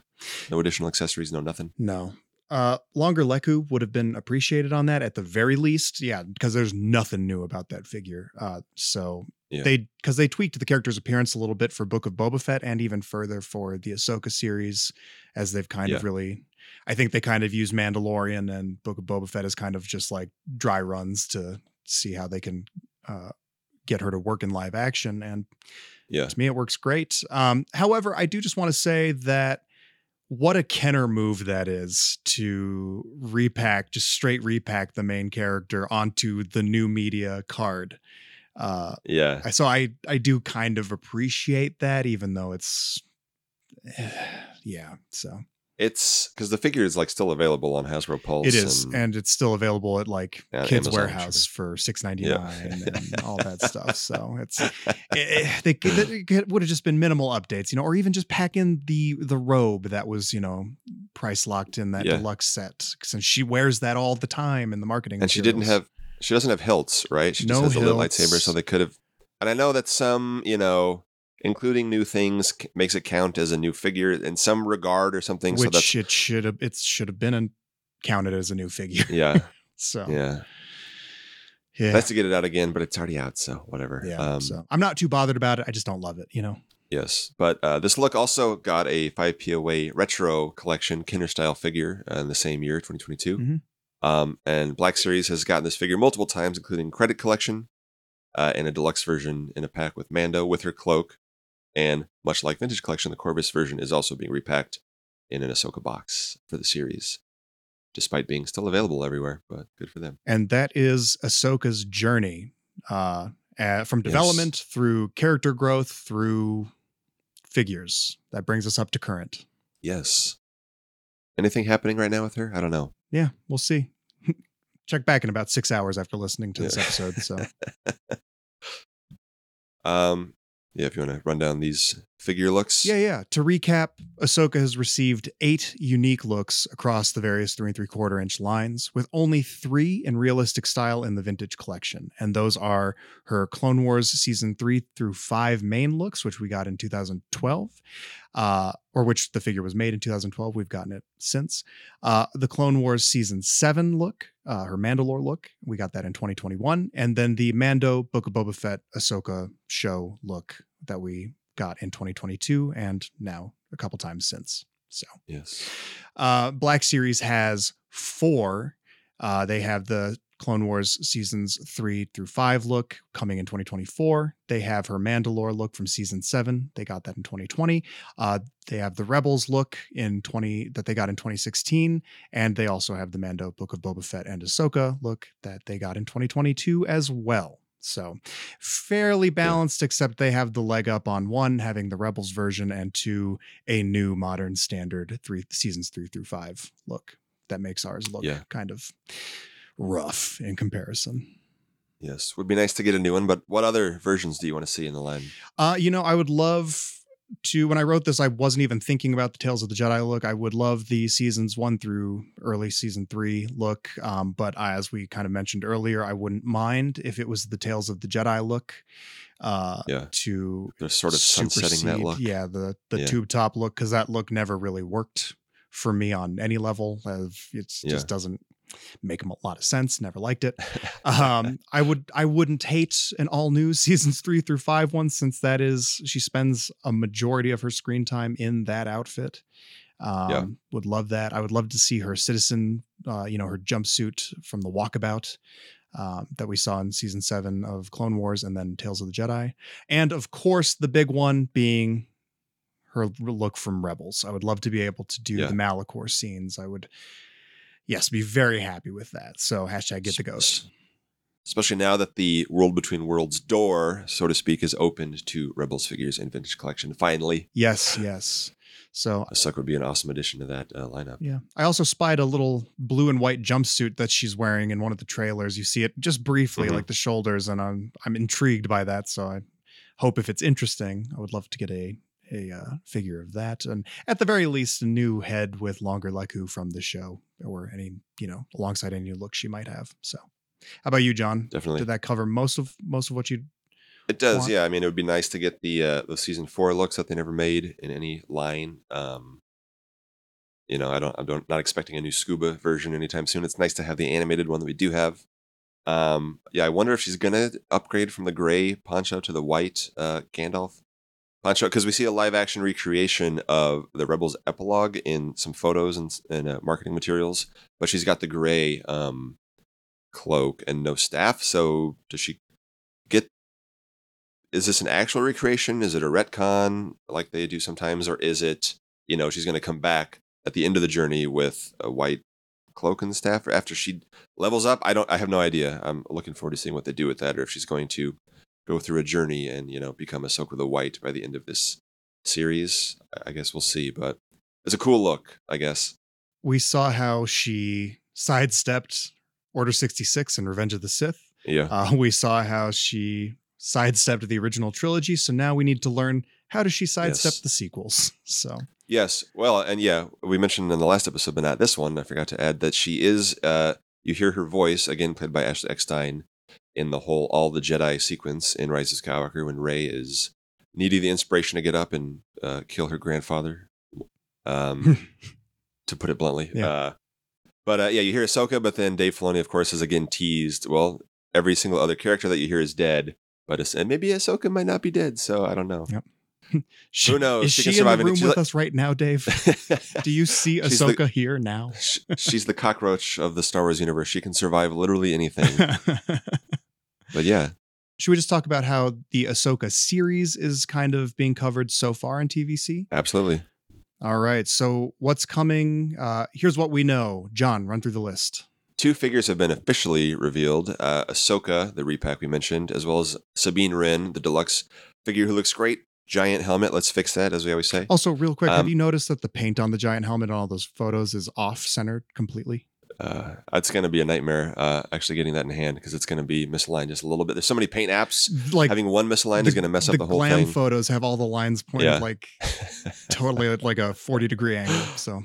No additional accessories, no nothing. No. Uh, longer Leku would have been appreciated on that at the very least. Yeah, because there's nothing new about that figure. Uh, so Yeah. they because they tweaked the character's appearance a little bit for Book of Boba Fett and even further for the Ahsoka series, as they've kind of really. I think they kind of use Mandalorian and Book of Boba Fett as kind of just like dry runs to see how they can uh, get her to work in live action. And Yeah. to me, it works great. Um, however, I do just want to say that what a Kenner move that is to repack, just straight repack the main character onto the new media card. Uh, Yeah. So I I do kind of appreciate that, even though it's yeah. So It's because the figure is like still available on Hasbro Pulse. it is, and- and it's still available at like Yeah, Kids Amazon, Warehouse for six ninety nine Yeah. and all that stuff. So it's eh, they it would have just been minimal updates, you know, or even just pack in the the robe that was you know price locked in that Yeah. deluxe set since she wears that all the time in the marketing. and she didn't have she doesn't have hilts right she just No has a lit hilts. lightsaber so they could have and i know that some you know including new things c- makes it count as a new figure in some regard or something so which that's it should have it should have been counted as a new figure. yeah So yeah yeah. nice to get it out again but it's already out so whatever yeah, um, so I'm not too bothered about it. I just don't love it, you know. yes but uh, this look also got a 5 poa retro collection Kenner style figure uh, in the same year 2022 Mhm. Um, and Black Series has gotten this figure multiple times, including credit collection uh, and a deluxe version in a pack with Mando with her cloak. And much like Vintage Collection, the Corvus version is also being repacked in an Ahsoka box for the series, despite being still available everywhere. But good for them. And that is Ahsoka's journey uh, uh, from Yes. development through character growth through figures. That brings us up to current. Yes. Anything happening right now with her? I don't know. Yeah, we'll see. Check back in about six hours after listening to this episode. So Um, yeah, if you want to run down these figure looks. Yeah, yeah. To recap, Ahsoka has received eight unique looks across the various three and three quarter inch lines, with only three in realistic style in the vintage collection. And those are her Clone Wars season three through five main looks, which we got in 2012, uh, or which the figure was made in 2012. We've gotten it since. Uh, the Clone Wars season seven look, uh, her Mandalore look, we got that in 2021. And then the Mando Book of Boba Fett Ahsoka show look that we got in 2022 and now a couple times since. So, Yes. uh, Black Series has four. Uh, they have the Clone Wars seasons three through five look coming in 2024. They have her Mandalore look from season seven. They got that in 2020. Uh, they have the Rebels look in 20 that they got in 2016, and they also have the Mando Book of Boba Fett and Ahsoka look that they got in 2022 as well. So fairly balanced, except they have the leg up on one having the Rebels version, and two a new modern standard three seasons three through five look that makes ours look Yeah. kind of rough in comparison. Yes. Would be nice to get a new one, but what other versions do you want to see in the line? Uh, you know, I would love to. When I wrote this, I wasn't even thinking about the Tales of the Jedi look. I would love the seasons one through early season three look. Um, but as we kind of mentioned earlier, I wouldn't mind if it was the Tales of the Jedi look. Uh, Yeah. to They're sort of sunsetting that look. Yeah, the the Yeah. tube top look because that look never really worked for me on any level. It Yeah. just doesn't make a lot of sense. Never liked it. Um, I would I wouldn't hate an all new seasons three through five one since that is she spends a majority of her screen time in that outfit. Um, Yeah. would love that. I would love to see her citizen, uh, you know, her jumpsuit from the walkabout um, that we saw in season seven of Clone Wars and then Tales of the Jedi. And of course, the big one being her look from Rebels. I would love to be able to do Yeah. the Malachor scenes. I would, yes, be very happy with that. So hashtag get the ghost. Especially now that the World Between Worlds door, so to speak, is opened to Rebels figures in Vintage Collection. Finally, Yes, yes. So Ahsoka would be an awesome addition to that uh, lineup. yeah, I also spied a little blue and white jumpsuit that she's wearing in one of the trailers. You see it just briefly, Mhm. like the shoulders, and I'm I'm intrigued by that. So I hope if it's interesting, I would love to get a a uh, figure of that, and at the very least, a new head with longer leku from the show, or any you know alongside any new look she might have. So, how about you, John? Definitely. Did that cover most of most of what you? It does, want. yeah. I mean, it would be nice to get the uh, the season four looks that they never made in any line. Um, you know, I don't, I'm don't, not expecting a new scuba version anytime soon. It's nice to have the animated one that we do have. Um, yeah, I wonder if she's gonna upgrade from the gray poncho to the white uh, Gandalf poncho because we see a live action recreation of the Rebels epilogue in some photos and, and uh, marketing materials, but she's got the gray um, cloak and no staff. So does she get is this an actual recreation? Is it a retcon like they do sometimes, or is it you know she's going to come back at the end of the journey with a white cloak and staff after she levels up? I don't. I have no idea. I'm looking forward to seeing what they do with that, or if she's going to go through a journey and you know become a Ahsoka the White by the end of this series. I- guess we'll see, but it's a cool look. I guess. We saw how she sidestepped Order sixty six and Revenge of the Sith. Yeah. Uh, we saw how she sidestepped the original trilogy, so now we need to learn how does she sidestep Yes. the sequels. So Yes. Well, and yeah, we mentioned in the last episode, but not this one. I forgot to add that she is. Uh, you hear her voice again, played by Ashley Eckstein, in the whole all the Jedi sequence in Rise of Skywalker when Rey is needing the inspiration to get up and uh, kill her grandfather. Um, to put it bluntly. Yeah. Uh, but uh, yeah, you hear Ahsoka, but then Dave Filoni, of course, is again teased. Well, every single other character that you hear is dead, but and maybe Ahsoka might not be dead, so I don't know. Yep. She- Who knows? Is She she, can in the room with like- us right now, Dave? Do you see She's the- Ahsoka here now? She's the cockroach of the Star Wars universe. She can survive literally anything. But yeah, Should we just talk about how the Ahsoka series is kind of being covered so far in TVC? absolutely. All right. So what's coming? Uh, here's what we know. John, run through the list. Two figures have been officially revealed uh, Ahsoka, the repack we mentioned, as well as Sabine Wren, the deluxe figure who looks great. Giant helmet. Let's fix that, as we always say. Also, real quick, have Um, you noticed that the paint on the giant helmet on all those photos is off centered completely? Uh, it's going to be a nightmare uh, actually getting that in hand because it's going to be misaligned just a little bit. There's so many paint apps. Like Having one misaligned is going to mess up the, whole glam thing. photos have all the lines pointed Yeah. like totally at like a 40 degree angle. So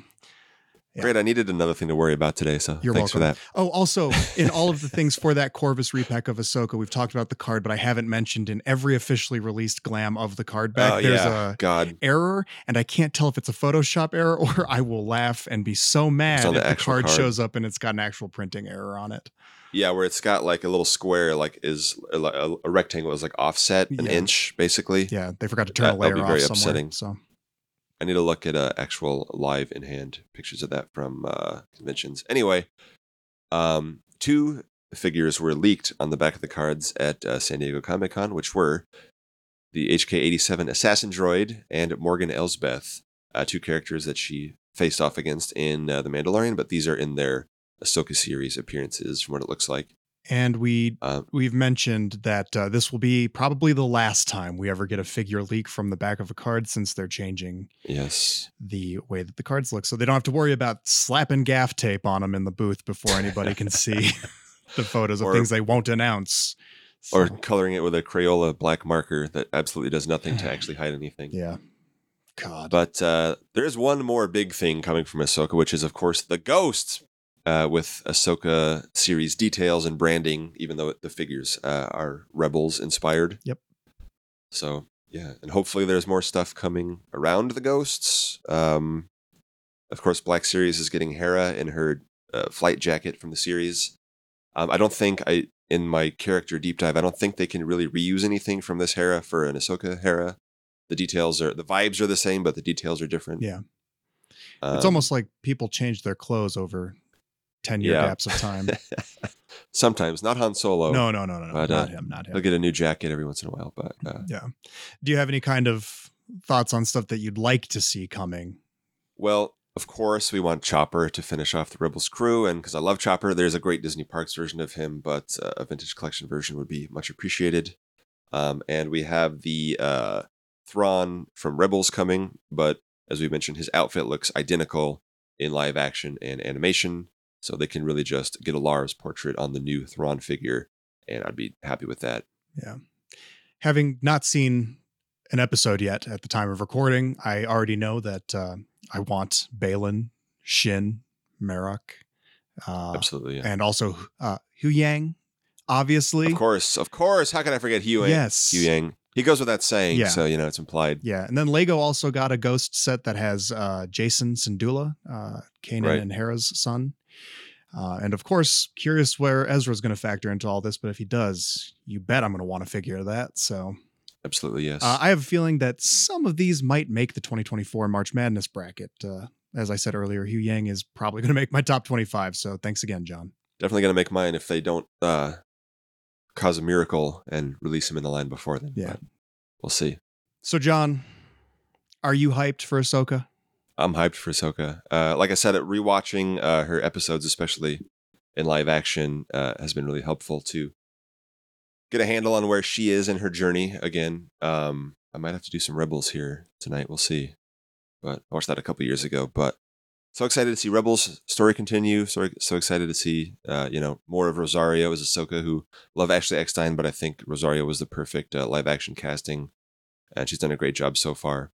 Yeah. Great. I needed another thing to worry about today. So You're thanks welcome. for that. Oh, also, in all of the things for that Corvus repack of Ahsoka, we've talked about the card, but I haven't mentioned in every officially released glam of the card back, Oh, there's yeah. a God. error, and I can't tell if it's a Photoshop error or I will laugh and be so mad if the the card, card. shows up and it's got an actual printing error on it. Yeah, where it's got like a little square, like is uh, a, a, a rectangle is like offset an Yeah. inch, basically. Yeah, they forgot to turn That- a layer off somewhere. upsetting. So I need to look at uh, actual live in hand pictures of that from uh, conventions. Anyway, um, two figures were leaked on the back of the cards at uh, San Diego Comic Con, which were the HK87 Assassin Droid and Morgan Elsbeth, uh, two characters that she faced off against in uh, The Mandalorian, but these are in their Ahsoka series appearances from what it looks like. And we Uh, we've mentioned that uh, this will be probably the last time we ever get a figure leak from the back of a card since they're changing yes. the way that the cards look. So they don't have to worry about slapping gaff tape on them in the booth before anybody can see the photos of Or- things they won't announce. Or So, coloring it with a Crayola black marker that absolutely does nothing to actually hide anything. yeah. God. But uh, there's one more big thing coming from Ahsoka, which is, of course, the ghosts uh, with Ahsoka series details and branding, even though the figures uh, are Rebels inspired. Yep. So, yeah. And hopefully there's more stuff coming around the ghosts. Um, of course, Black Series is getting Hera in her uh, flight jacket from the series. Um, I don't think I, in my character deep dive, I don't think they can really reuse anything from this Hera for an Ahsoka Hera. The details are, the vibes are the same, but the details are different. Yeah. Um, it's almost like people change their clothes over 10 year Yeah. gaps of time. sometimes not Han Solo. no, no, no, no, no. But, not uh, him, not him. he'll get a new jacket every once in a while. But uh, Yeah. Do you have any kind of thoughts on stuff that you'd like to see coming? well, of course, we want Chopper to finish off the Rebels crew, and because I love Chopper, there's a great Disney Parks version of him, but uh, a vintage collection version would be much appreciated. Um, and we have the uh, Thrawn from Rebels coming, but as we mentioned, his outfit looks identical in live action and animation, so they can really just get a Lars portrait on the new Thrawn figure, and I'd be happy with that. Yeah. Having not seen an episode yet at the time of recording, I already know that uh, I want Baylan, Shin, Marrok, uh, Absolutely, yeah. and also uh, Huyang, obviously. Of course, of course. How can I forget Huyang? Yes. Huyang. He goes with that saying, Yeah. so you know it's implied. Yeah, and then Lego also got a ghost set that has uh, Jacen Syndulla, uh, Kanan Right. and Hera's son. Uh, and of course, curious where Ezra's going to factor into all this, but if he does, you bet I'm going to want to figure that. So Absolutely, yes. uh, I have a feeling that some of these might make the 2024 March Madness bracket. Uh, as I said earlier, Huyang is probably going to make my top 25. So thanks again, John. Definitely gonna make mine if they don't uh, cause a miracle and release him in the line before then. Yeah. but we'll see. So, John, are you hyped for Ahsoka? I'm hyped for Ahsoka. Uh, like I said, rewatching uh, her episodes, especially in live action, uh, has been really helpful to get a handle on where she is in her journey. Again, um, I might have to do some Rebels here tonight. We'll see. But I watched that a couple years ago. But so excited to see Rebels story continue. So so excited to see uh, you know more of Rosario as Ahsoka, who love Ashley Eckstein, but I think Rosario was the perfect uh, live action casting, and she's done a great job so far.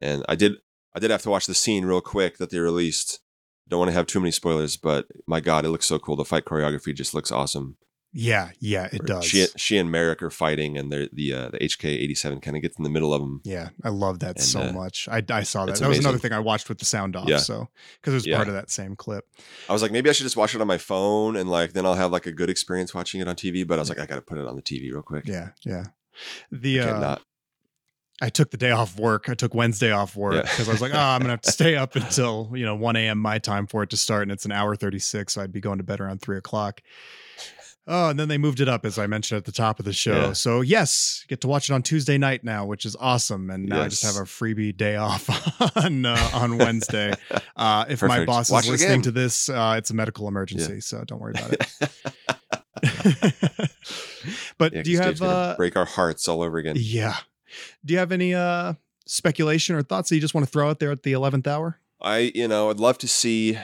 And I did I did have to watch the scene real quick that they released. Don't want to have too many spoilers, but my God, it looks so cool. The fight choreography just looks awesome. Yeah, yeah, it does. She, she and Marrok are fighting, and they're, the uh, the HK eighty seven kind of gets in the middle of them. Yeah, I love that And, so uh, much. I, I saw that. That was another thing I watched with the sound off. Yeah. So because it was Yeah. part of that same clip. I was like, maybe I should just watch it on my phone, and like then I'll have like a good experience watching it on TV. But I was like, I got to put it on the TV real quick. Yeah, yeah. The uh. I took the day off work. I took Wednesday off work Yeah. because I was like, oh, I'm gonna have to stay up until you know 1 a.m. my time for it to start, and it's an hour 36, so I'd be going to bed around three o'clock. Oh, and then they moved it up as I mentioned at the top of the show. Yeah. So yes, get to watch it on Tuesday night now, which is awesome. And now I just have a freebie day off on uh, on Wednesday. Uh, if my boss Watch is listening to this, uh, it's a medical emergency, so don't worry about it. but Yeah, do you have uh, break our hearts all over again? yeah. Do you have any uh speculation or thoughts that you just want to throw out there at the 11th hour? I, you know, I'd love to see,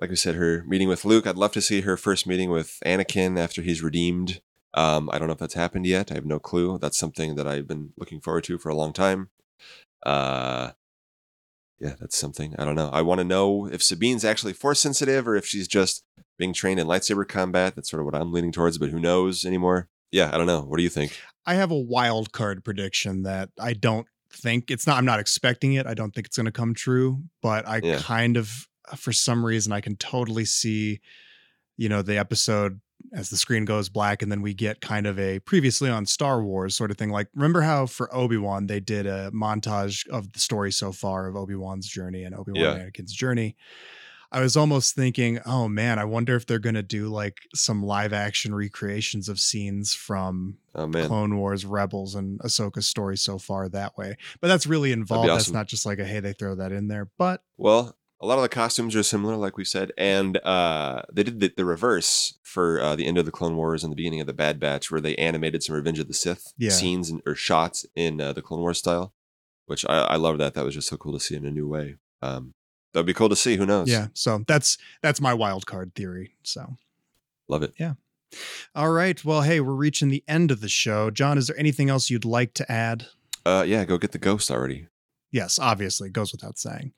like I said, her meeting with Luke. I'd love to see her first meeting with Anakin after he's redeemed. Um, I don't know if that's happened yet. I have no clue. That's something that I've been looking forward to for a long time. Uh, yeah, that's something. I don't know. I want to know if Sabine's actually force sensitive or if she's just being trained in lightsaber combat. That's sort of what I'm leaning towards, but who knows anymore? Yeah, I don't know. What do you think? I have a wild card prediction that I don't think it's not I'm not expecting it. I don't think it's going to come true, but I Yeah. kind of uh, for some reason I can totally see you know the episode as the screen goes black and then we get kind of a previously on Star Wars sort of thing. Like remember how for Obi-Wan they did a montage of the story so far of Obi-Wan's journey and Obi-Wan Yeah. Anakin's journey. I was almost thinking, oh man, I wonder if they're going to do like some live action recreations of scenes from Oh Clone Wars, Rebels, and Ahsoka's story so far that way. But that's really involved. That's not just like a hey, they throw that in there. But Well, a lot of the costumes are similar, like we said, and uh, they did the, the reverse for uh, the end of the Clone Wars and the beginning of the Bad Batch, where they animated some Revenge of the Sith Yeah. scenes and, or shots in uh, the Clone Wars style, which I, I love that. That was just so cool to see in a new way. Um, that'd be cool to see. Who knows? yeah, so that's that's my wild card theory. So love it. Yeah. All right, well, hey, we're reaching the end of the show. John, is there anything else you'd like to add? Uh, yeah, go get the ghost already. Yes, obviously, it goes without saying.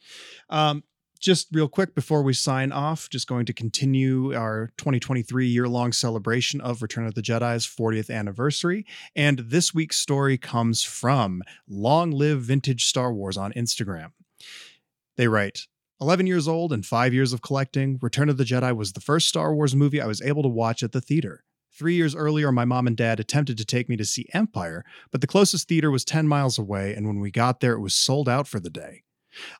Um, just real quick before we sign off, just going to continue our 2023 year long celebration of Return of the Jedi's 40th anniversary. And this week's story comes from Long Live Vintage Star Wars on Instagram. They write, 11 years old and five years of collecting, Return of the Jedi was the first Star Wars movie I was able to watch at the theater. Three years earlier, my mom and dad attempted to take me to see Empire, but the closest theater was 10 miles away, and when we got there, it was sold out for the day.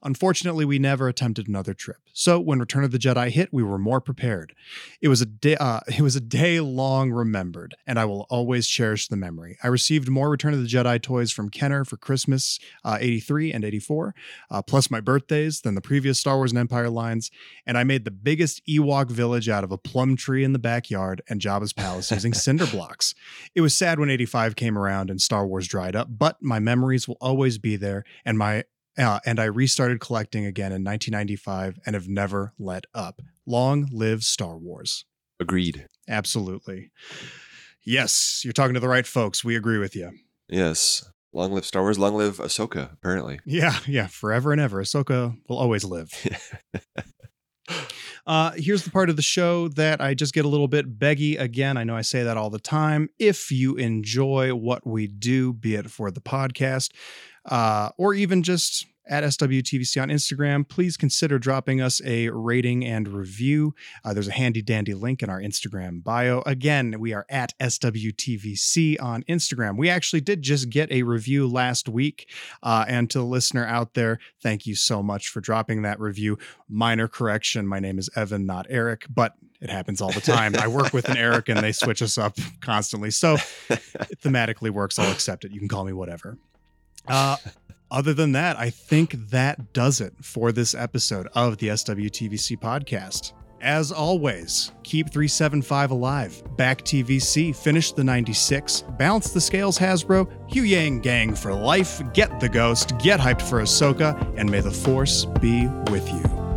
Unfortunately, we never attempted another trip. So when Return of the Jedi hit, we were more prepared. It was a day. Uh, it was a day long remembered, and I will always cherish the memory. I received more Return of the Jedi toys from Kenner for Christmas uh, '83 and '84, uh, plus my birthdays than the previous Star Wars and Empire lines. And I made the biggest Ewok village out of a plum tree in the backyard and Jabba's palace using cinder blocks. It was sad when 85 came around and Star Wars dried up, but my memories will always be there, and my uh, and I restarted collecting again in 1995 and have never let up. Long live Star Wars. Agreed. Absolutely. Yes, you're talking to the right folks. We agree with you. Yes. Long live Star Wars. Long live Ahsoka. Apparently. Yeah, yeah, forever and ever. Ahsoka will always live. Uh, here's the part of the show that I just get a little bit beggy again. I know I say that all the time. If you enjoy what we do, be it for the podcast uh, or even just at SWTVC on Instagram, please consider dropping us a rating and review. Uh, there's a handy dandy link in our Instagram bio. Again, we are at SWTVC on Instagram. We actually did just get a review last week. Uh, and to the listener out there, thank you so much for dropping that review. Minor correction my name is Evan, not Eric, but it happens all the time. I work with an Eric and they switch us up constantly. So it thematically works. I'll accept it. You can call me whatever. Uh, other than that, I think that does it for this episode of the SWTVC podcast. As always, keep 375 alive. Back TVC, finish the 96, balance the scales Hasbro, Huyang gang for life, get the ghost, get hyped for Ahsoka, and may the Force be with you.